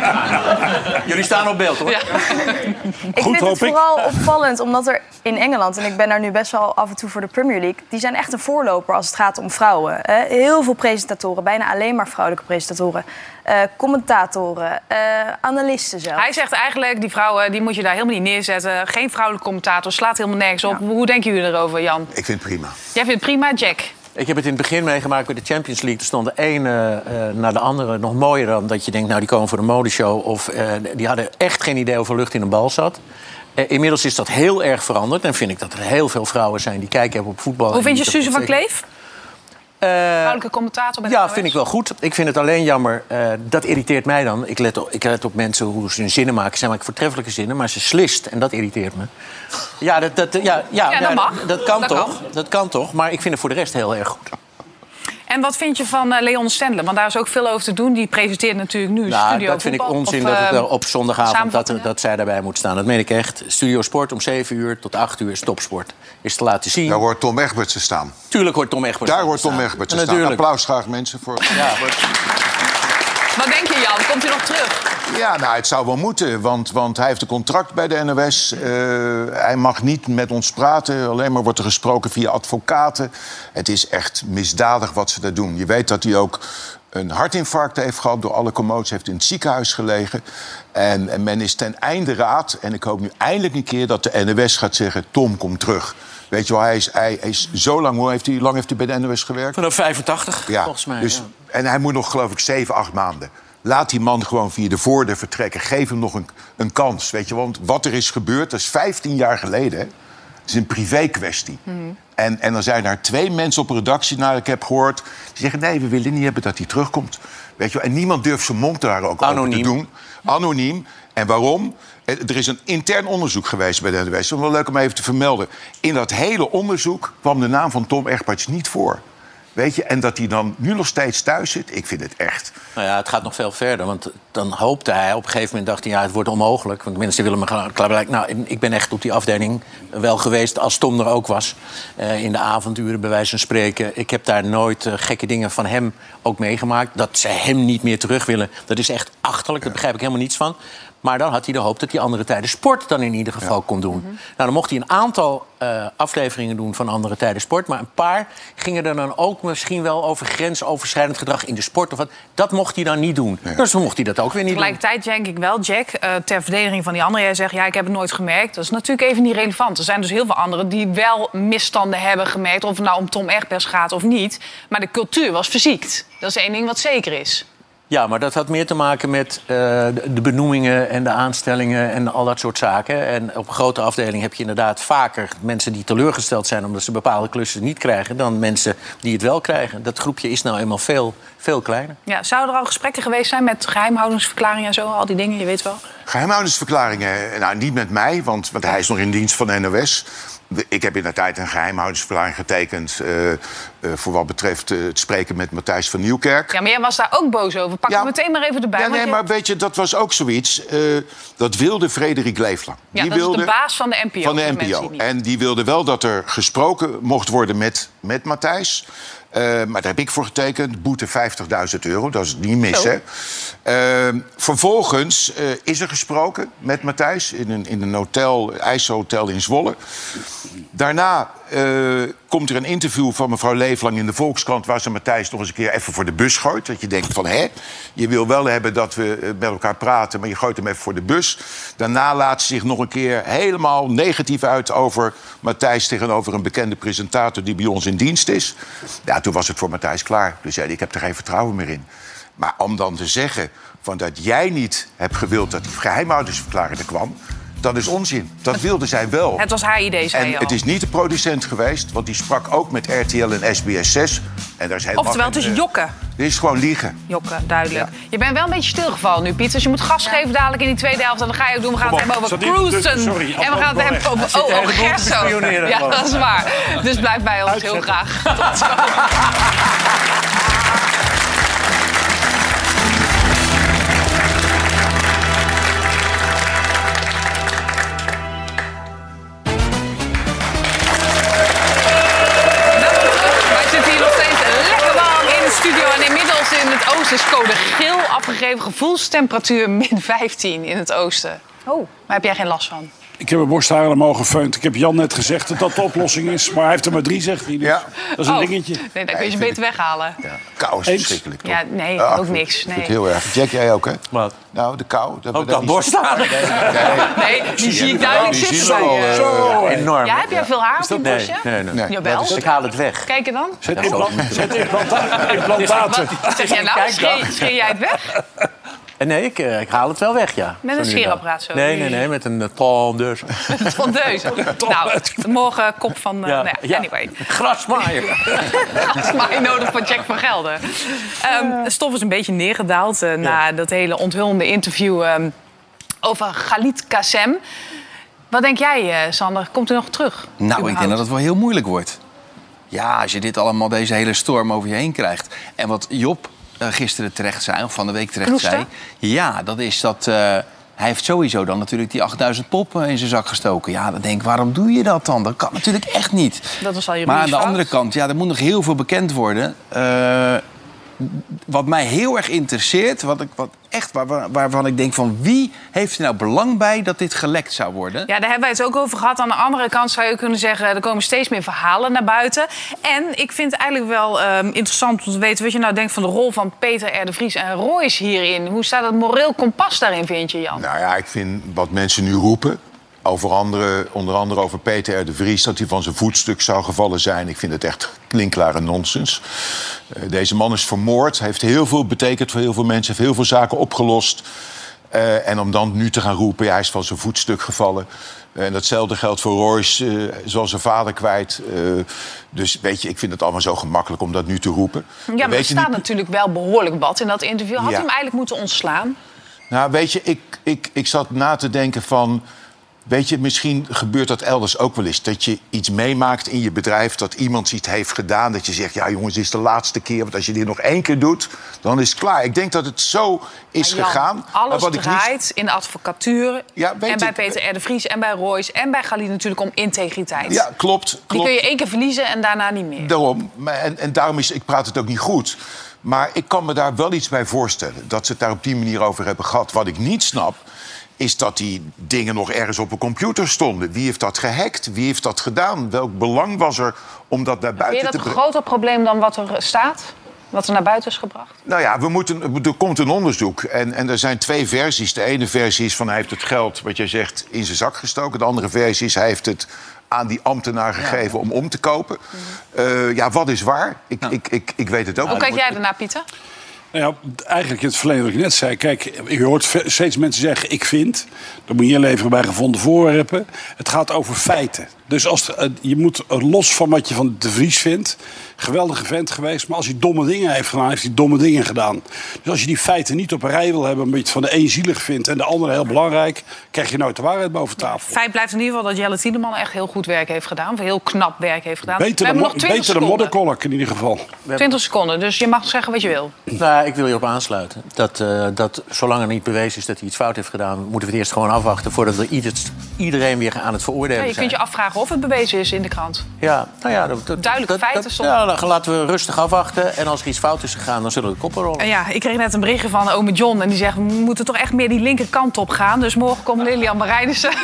Speaker 2: Jullie staan op beeld, hoor.
Speaker 4: ik vind het vooral opvallend, omdat er in Engeland... en ik ben daar nu best wel af en toe voor de Premier League... die zijn echt een voorloper als het gaat om vrouwen. Heel veel presentatoren, bijna alleen maar vrouwelijke presentatoren. eh, commentatoren, eh, analisten zelfs.
Speaker 1: Hij zegt eigenlijk, die vrouwen die moet je daar helemaal niet neerzetten. Geen vrouwelijke commentator, slaat helemaal nergens op. Hoe denken jullie erover, Jan?
Speaker 3: Ik vind het prima.
Speaker 1: Jij vindt het prima, Jack?
Speaker 2: Ik heb het in het begin meegemaakt bij de Champions League. Er stond de ene eh, naar de andere nog mooier dan dat je denkt... nou, die komen voor de modeshow. Of eh, die hadden echt geen idee of er lucht in een bal zat. Eh, inmiddels is dat heel erg veranderd. En vind ik dat er heel veel vrouwen zijn die kijken hebben op voetbal.
Speaker 1: Hoe vind je Suze van. Kleef? Vrouwelijke commentator bij de
Speaker 2: Ja, vind ik wel goed. Ik vind het alleen jammer. eh, dat irriteert mij dan. Ik let, op, ik let op mensen hoe ze hun zinnen maken. Ze maken voortreffelijke zinnen, maar ze slist. En dat irriteert me. Ja, dat, dat, ja, ja,
Speaker 1: Ja, dat
Speaker 2: kan
Speaker 1: Dat
Speaker 2: toch? Dat kan toch? Maar ik vind het voor de rest heel erg goed.
Speaker 1: En wat vind je van eh, Leon Stendler? Want daar is ook veel over te doen. Die presenteert natuurlijk nu
Speaker 2: Nou,
Speaker 1: Studio
Speaker 2: dat vind ik onzin
Speaker 1: Of,
Speaker 2: dat het
Speaker 1: eh,
Speaker 2: er op zondagavond dat, dat zij daarbij moet staan. Dat meen ik echt. Studio Sport om 7 uur tot 8 uur is topsport. Is te laten zien.
Speaker 3: Daar hoort Tom Egbertsen staan.
Speaker 2: Tuurlijk hoort Tom Egberts
Speaker 3: Daar hoort Tom
Speaker 2: staan.
Speaker 3: Egbertsen staan.
Speaker 2: Natuurlijk.
Speaker 3: Applaus graag mensen voor...
Speaker 2: Ja.
Speaker 1: Wat denk je, Jan? Komt hij nog terug?
Speaker 3: Ja, nou, het zou wel moeten, want, want hij heeft een contract bij de NOS. Eh, hij mag niet met ons praten, alleen maar wordt er gesproken via advocaten. Het is echt misdadig wat ze daar doen. Je weet dat hij ook een hartinfarct heeft gehad door alle commotie, heeft in het ziekenhuis gelegen. En, en men is ten einde raad, en ik hoop nu eindelijk een keer dat de NOS gaat zeggen... Tom, kom terug. Weet je wel, hij is, hij, hij is zo lang... Hoe heeft hij, lang heeft hij bij de NOS gewerkt?
Speaker 2: Vanaf 85,
Speaker 3: Ja,
Speaker 2: volgens mij.
Speaker 3: dus,
Speaker 2: ja.
Speaker 3: En hij moet nog, geloof ik, zeven, acht maanden. Laat die man gewoon via de voordeur vertrekken. Geef hem nog een, een kans, weet je. Want wat er is gebeurd, dat is 15 jaar geleden. Het is een privé kwestie. En, en dan zijn er twee mensen op een redactie, naar ik heb gehoord... die zeggen, nee, we willen niet hebben dat hij terugkomt. Weet je wel? En niemand durft zijn mond daar ook over te doen. Anoniem. En waarom? Eh, Er is een intern onderzoek geweest bij de NWS. Het is wel leuk om even te vermelden. In dat hele onderzoek kwam de naam van Tom Egberts niet voor. Weet je, en dat hij dan nu nog steeds thuis zit, ik vind het echt.
Speaker 2: Nou ja, het gaat nog veel verder. Want dan hoopte hij, op een gegeven moment dacht hij... ja, het wordt onmogelijk. Want mensen willen me gaan klaarblijken. Nou, ik ben echt op die afdeling wel geweest... als Tom er ook was. eh, in de avonduren, bij wijze van spreken. Ik heb daar nooit eh, gekke dingen van hem ook meegemaakt. Dat ze hem niet meer terug willen, dat is echt achterlijk. Daar begrijp ik helemaal niets van. Maar dan had hij de hoop dat hij andere tijden sport dan in ieder geval kon doen. Nou, dan mocht hij een aantal eh, afleveringen doen van andere tijden sport. Maar een paar gingen er dan ook misschien wel over grensoverschrijdend gedrag in de sport. Of wat. Dat mocht hij dan niet doen. Dus dan mocht hij dat ook weer niet doen.
Speaker 1: Tegelijkertijd denk ik wel, Jack, eh, ter verdediging van die anderen... jij zegt, ja, ik heb het nooit gemerkt. Dat is natuurlijk even niet relevant. Er zijn dus heel veel anderen die wel misstanden hebben gemerkt... of het nou om Tom Egbers gaat of niet. Maar de cultuur was verziekt. Dat is één ding wat zeker is.
Speaker 2: Ja, maar dat had meer te maken met eh, de benoemingen en de aanstellingen en al dat soort zaken. En op een grote afdeling heb je inderdaad vaker mensen die teleurgesteld zijn omdat ze bepaalde klussen niet krijgen, dan mensen die het wel krijgen. Dat groepje is nou eenmaal veel, veel kleiner.
Speaker 1: Ja, zouden er al gesprekken geweest zijn met geheimhoudingsverklaringen en zo? Al die dingen, je weet wel.
Speaker 3: Geheimhoudingsverklaringen, eh, nou niet met mij, want, want hij is nog in dienst van de NOS. Ik heb in de tijd een geheimhoudingsverklaring getekend... eh, eh, voor wat betreft eh, het spreken met Matthijs van Nieuwkerk.
Speaker 1: Ja, maar jij was daar ook boos over. Pak
Speaker 3: Ja.
Speaker 1: meteen maar even erbij.
Speaker 3: Ja, nee,
Speaker 1: je-
Speaker 3: maar weet je, dat was ook zoiets. dat wilde Frederik Leeflang.
Speaker 1: Ja,
Speaker 3: die
Speaker 1: dat
Speaker 3: wilde,
Speaker 1: is de baas van de NPO.
Speaker 3: van de NPO. En die wilde wel dat er gesproken mocht worden met, met Matthijs. Eh, maar daar heb ik voor getekend. Boete 50.000 euro, dat is niet mis, hè? Eh, vervolgens eh, is er gesproken met Matthijs... in een, in een hotel, IJsselhotel in Zwolle. Daarna eh, komt er een interview van mevrouw Leeflang in de Volkskrant... waar ze Matthijs nog eens een keer even voor de bus gooit. Dat je denkt van, hè, je wil wel hebben dat we eh, met elkaar praten... maar je gooit hem even voor de bus. Daarna laat ze zich nog een keer helemaal negatief uit... over Matthijs tegenover een bekende presentator... die bij ons in dienst is. Ja, toen was het voor Matthijs klaar. Toen zei ik heb er geen vertrouwen meer in. Maar om dan te zeggen van dat jij niet hebt gewild dat die geheimhoudingsverklaring er kwam... Dat is onzin. Dat wilden zij wel.
Speaker 1: Het was haar idee, zei
Speaker 3: En
Speaker 1: je al.
Speaker 3: het is niet de producent geweest, want die sprak ook met RTL en SBS 6. En daar is helemaal
Speaker 1: Oftewel, het is
Speaker 3: eh,
Speaker 1: jokken.
Speaker 3: Dit is gewoon liegen.
Speaker 1: Jokken, duidelijk. Je bent wel een beetje stilgevallen nu, Piet. Dus je moet gas geven dadelijk in die tweede helft. En dan ga je ook doen. We gaan het hebben over cruisen.
Speaker 9: sorry,
Speaker 1: en we gaan het hebben over... Oh, oh,
Speaker 2: te
Speaker 1: Gerso. Ja, dat is waar. Dus blijf bij ons heel graag. Tot zo. in het oosten is code geel afgegeven. Gevoelstemperatuur min 15 in het oosten. Oh. Maar heb jij geen last van?
Speaker 9: Ik heb mijn borstharen mogen gefeund. Ik heb Jan net gezegd dat dat de oplossing is. Maar hij heeft er maar drie, zegt hij. Dus Dat is een
Speaker 1: Oh.
Speaker 9: dingetje.
Speaker 1: Nee, dan kun je ze beter weghalen.
Speaker 3: Kou is
Speaker 9: Eens.
Speaker 3: verschrikkelijk, toch?
Speaker 1: Ja, nee,
Speaker 3: Ah,
Speaker 1: ook
Speaker 3: vind-
Speaker 1: niks.
Speaker 3: vind
Speaker 1: Nee.
Speaker 3: ik heel erg. Jack, jij ook, hè?
Speaker 2: Wat?
Speaker 3: Nou, de kou. Dat
Speaker 2: Ook dat borstharen?
Speaker 1: Nee, die zie ik duidelijk
Speaker 3: Die
Speaker 1: zitten bij je.
Speaker 3: eh,
Speaker 2: Zo, enorm.
Speaker 1: Ja, heb jij veel haar op je borstje?
Speaker 2: nee, nee.
Speaker 3: Nee.
Speaker 1: Jawel.
Speaker 2: Dus ik haal het weg.
Speaker 1: Kijk er dan.
Speaker 9: Zet, implant, zet implanta- implantaten.
Speaker 1: Zeg jij nou, jij het weg?
Speaker 2: En nee, ik, eh, ik haal het wel weg, ja.
Speaker 1: Met een scheerapparaat zo?
Speaker 2: Nee, nee, nee, met een uh, tondeus.
Speaker 1: Van deuzen. Nou, morgen kop van... eh,
Speaker 2: Ja,
Speaker 1: nou ja,
Speaker 2: ja.
Speaker 1: anyway.
Speaker 2: Grasmaaier.
Speaker 1: Mij nodig van Jack van Gelder. Ehm, de stof is een beetje neergedaald eh, na dat hele onthullende interview ehm, over Galit Kassem. Wat denk jij, eh, Sander? Komt hij nog terug?
Speaker 8: Nou, ik denk dat het wel heel moeilijk wordt. Ja, als je dit allemaal, deze hele storm over je heen krijgt. En wat Job eh, gisteren terecht zei, of van de week terecht
Speaker 1: Knoester?
Speaker 8: zei... Ja, dat is dat... eh, hij heeft sowieso dan natuurlijk die 8000 pop eh, in zijn zak gestoken. Ja, dan denk ik, waarom doe je dat dan? Dat kan natuurlijk echt niet.
Speaker 1: Dat was al je
Speaker 8: Maar aan de andere kant, ja, er moet nog heel veel bekend worden. Eh, wat mij heel erg interesseert, wat ik, wat echt, waar, waar- waarvan ik denk van... wie heeft er nou belang bij dat dit gelekt zou worden?
Speaker 1: Ja, daar hebben wij het ook over gehad. Aan de andere kant zou je kunnen zeggen... er komen steeds meer verhalen naar buiten. En ik vind het eigenlijk wel ehm, interessant om te weten... wat je nou denkt van de rol van Peter R. de Vries en Royce hierin. Hoe staat het moreel kompas daarin, vind je, Jan?
Speaker 3: Nou ja, ik vind wat mensen nu roepen... Over andere, onder andere over Peter R. de Vries... dat hij van zijn voetstuk zou gevallen zijn. Ik vind het echt klinkklare nonsens. Eh, deze man is vermoord. Heeft heel veel betekend voor heel veel mensen. Heeft heel veel zaken opgelost. Eh, en om dan nu te gaan roepen... Ja, hij is van zijn voetstuk gevallen. En datzelfde geldt voor Royce, eh, zoals zijn vader kwijt. Eh, dus weet je, ik vind het allemaal zo gemakkelijk om dat nu te roepen.
Speaker 1: Ja, maar er
Speaker 3: Weet je
Speaker 1: staat
Speaker 3: niet-
Speaker 1: natuurlijk wel behoorlijk wat in dat interview. Had
Speaker 3: Ja.
Speaker 1: hij hem eigenlijk moeten ontslaan?
Speaker 3: Nou, weet je, ik, ik, ik zat na te denken van... Weet je, misschien gebeurt dat elders ook wel eens. Dat je iets meemaakt in je bedrijf, dat iemand iets heeft gedaan... dat je zegt, ja jongens, dit is de laatste keer. Want als je dit nog één keer doet, dan is het klaar. Ik denk dat het zo is
Speaker 1: Jan,
Speaker 3: gegaan. Maar
Speaker 1: Alles
Speaker 3: wat
Speaker 1: draait in de advocatuur.
Speaker 3: Ja,
Speaker 1: en bij. Peter R. de Vries en bij Royce en bij Galit natuurlijk om integriteit.
Speaker 3: Ja, klopt.
Speaker 1: Die
Speaker 3: klopt.
Speaker 1: kun je één keer verliezen en daarna niet meer.
Speaker 3: Daarom. En, en daarom is, ik praat het ook niet goed. Maar ik kan me daar wel iets bij voorstellen. Dat ze het daar op die manier over hebben gehad. Wat ik niet snap, is dat die dingen nog ergens op een computer stonden. Wie heeft dat gehackt? Wie heeft dat gedaan? Welk belang was er om dat naar
Speaker 1: Vind je
Speaker 3: buiten
Speaker 1: dat
Speaker 3: te
Speaker 1: een
Speaker 3: brengen?
Speaker 1: groter probleem dan wat er staat? Wat er naar buiten is gebracht?
Speaker 3: Nou ja, we moeten, er komt een onderzoek. En, en er zijn twee versies. De ene versie is van hij heeft het geld, wat jij zegt, in zijn zak gestoken. De andere versie is hij heeft het aan die ambtenaar gegeven om om te kopen. Eh, ja, wat is waar? Ik, ik, ik, ik weet het ook
Speaker 1: Hoe kijk jij ernaar, Pieter?
Speaker 9: Nou ja, eigenlijk het verleden wat ik net zei. Kijk, je hoort steeds mensen zeggen ik vind. Dan moet je leven bij gevonden voorwerpen. Het gaat over feiten. Dus als, het- je moet er los van wat je van de Vries vindt. Geweldige vent geweest. Maar als hij domme dingen heeft gedaan, heeft hij domme dingen gedaan. Dus als je die feiten niet op een rij wil hebben... omdat je het van de een zielig vindt en de andere heel belangrijk... krijg je nooit de waarheid boven tafel.
Speaker 1: Feit blijft in ieder geval dat Jelle Tiedeman echt heel goed werk heeft gedaan. Of heel knap werk heeft gedaan.
Speaker 9: Beter
Speaker 1: We
Speaker 9: de,
Speaker 1: nog 20
Speaker 9: beter de modderkolk in ieder geval.
Speaker 1: 20 seconden, dus je mag zeggen wat je wil.
Speaker 2: Nou, ik wil hierop aansluiten. Dat, eh, dat zolang er niet bewezen is dat hij iets fout heeft gedaan... moeten we het eerst gewoon afwachten voordat we ieder- iedereen weer aan het veroordelen
Speaker 1: Ja, je
Speaker 2: zijn.
Speaker 1: kunt je afvragen of het bewezen is in de krant.
Speaker 2: Ja, nou ja, dat, dat-
Speaker 1: Duidelijke
Speaker 2: dat-
Speaker 1: feiten
Speaker 2: dat-
Speaker 1: soms.
Speaker 2: Ja, dan laten we rustig afwachten. En als er iets fout is gegaan, dan zullen we de koppen rollen.
Speaker 1: En ja, ik kreeg net een berichtje van ome John. En die zegt, we moeten toch echt meer die linkerkant op gaan. Dus morgen komt Lilian Marijnissen.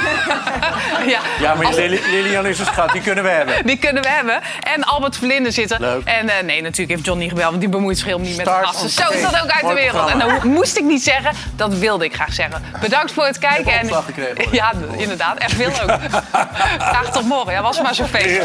Speaker 1: ja,
Speaker 2: Ja, maar
Speaker 1: als-
Speaker 2: Lilian is een schat, die kunnen we hebben.
Speaker 1: Die kunnen we hebben. En Albert Verlinde zitten.
Speaker 2: Leuk.
Speaker 1: En eh, nee, natuurlijk heeft John niet gebeld, want die bemoeit zich helemaal niet met de gasten. Zo is dat ook uit de wereld. En dat moest ik niet zeggen, dat wilde ik graag zeggen. Bedankt voor het kijken.
Speaker 2: heb
Speaker 1: En,
Speaker 2: gekregen,
Speaker 1: ja, inderdaad, echt veel ook. Graag tot morgen. Ja, was maar zo'n feest.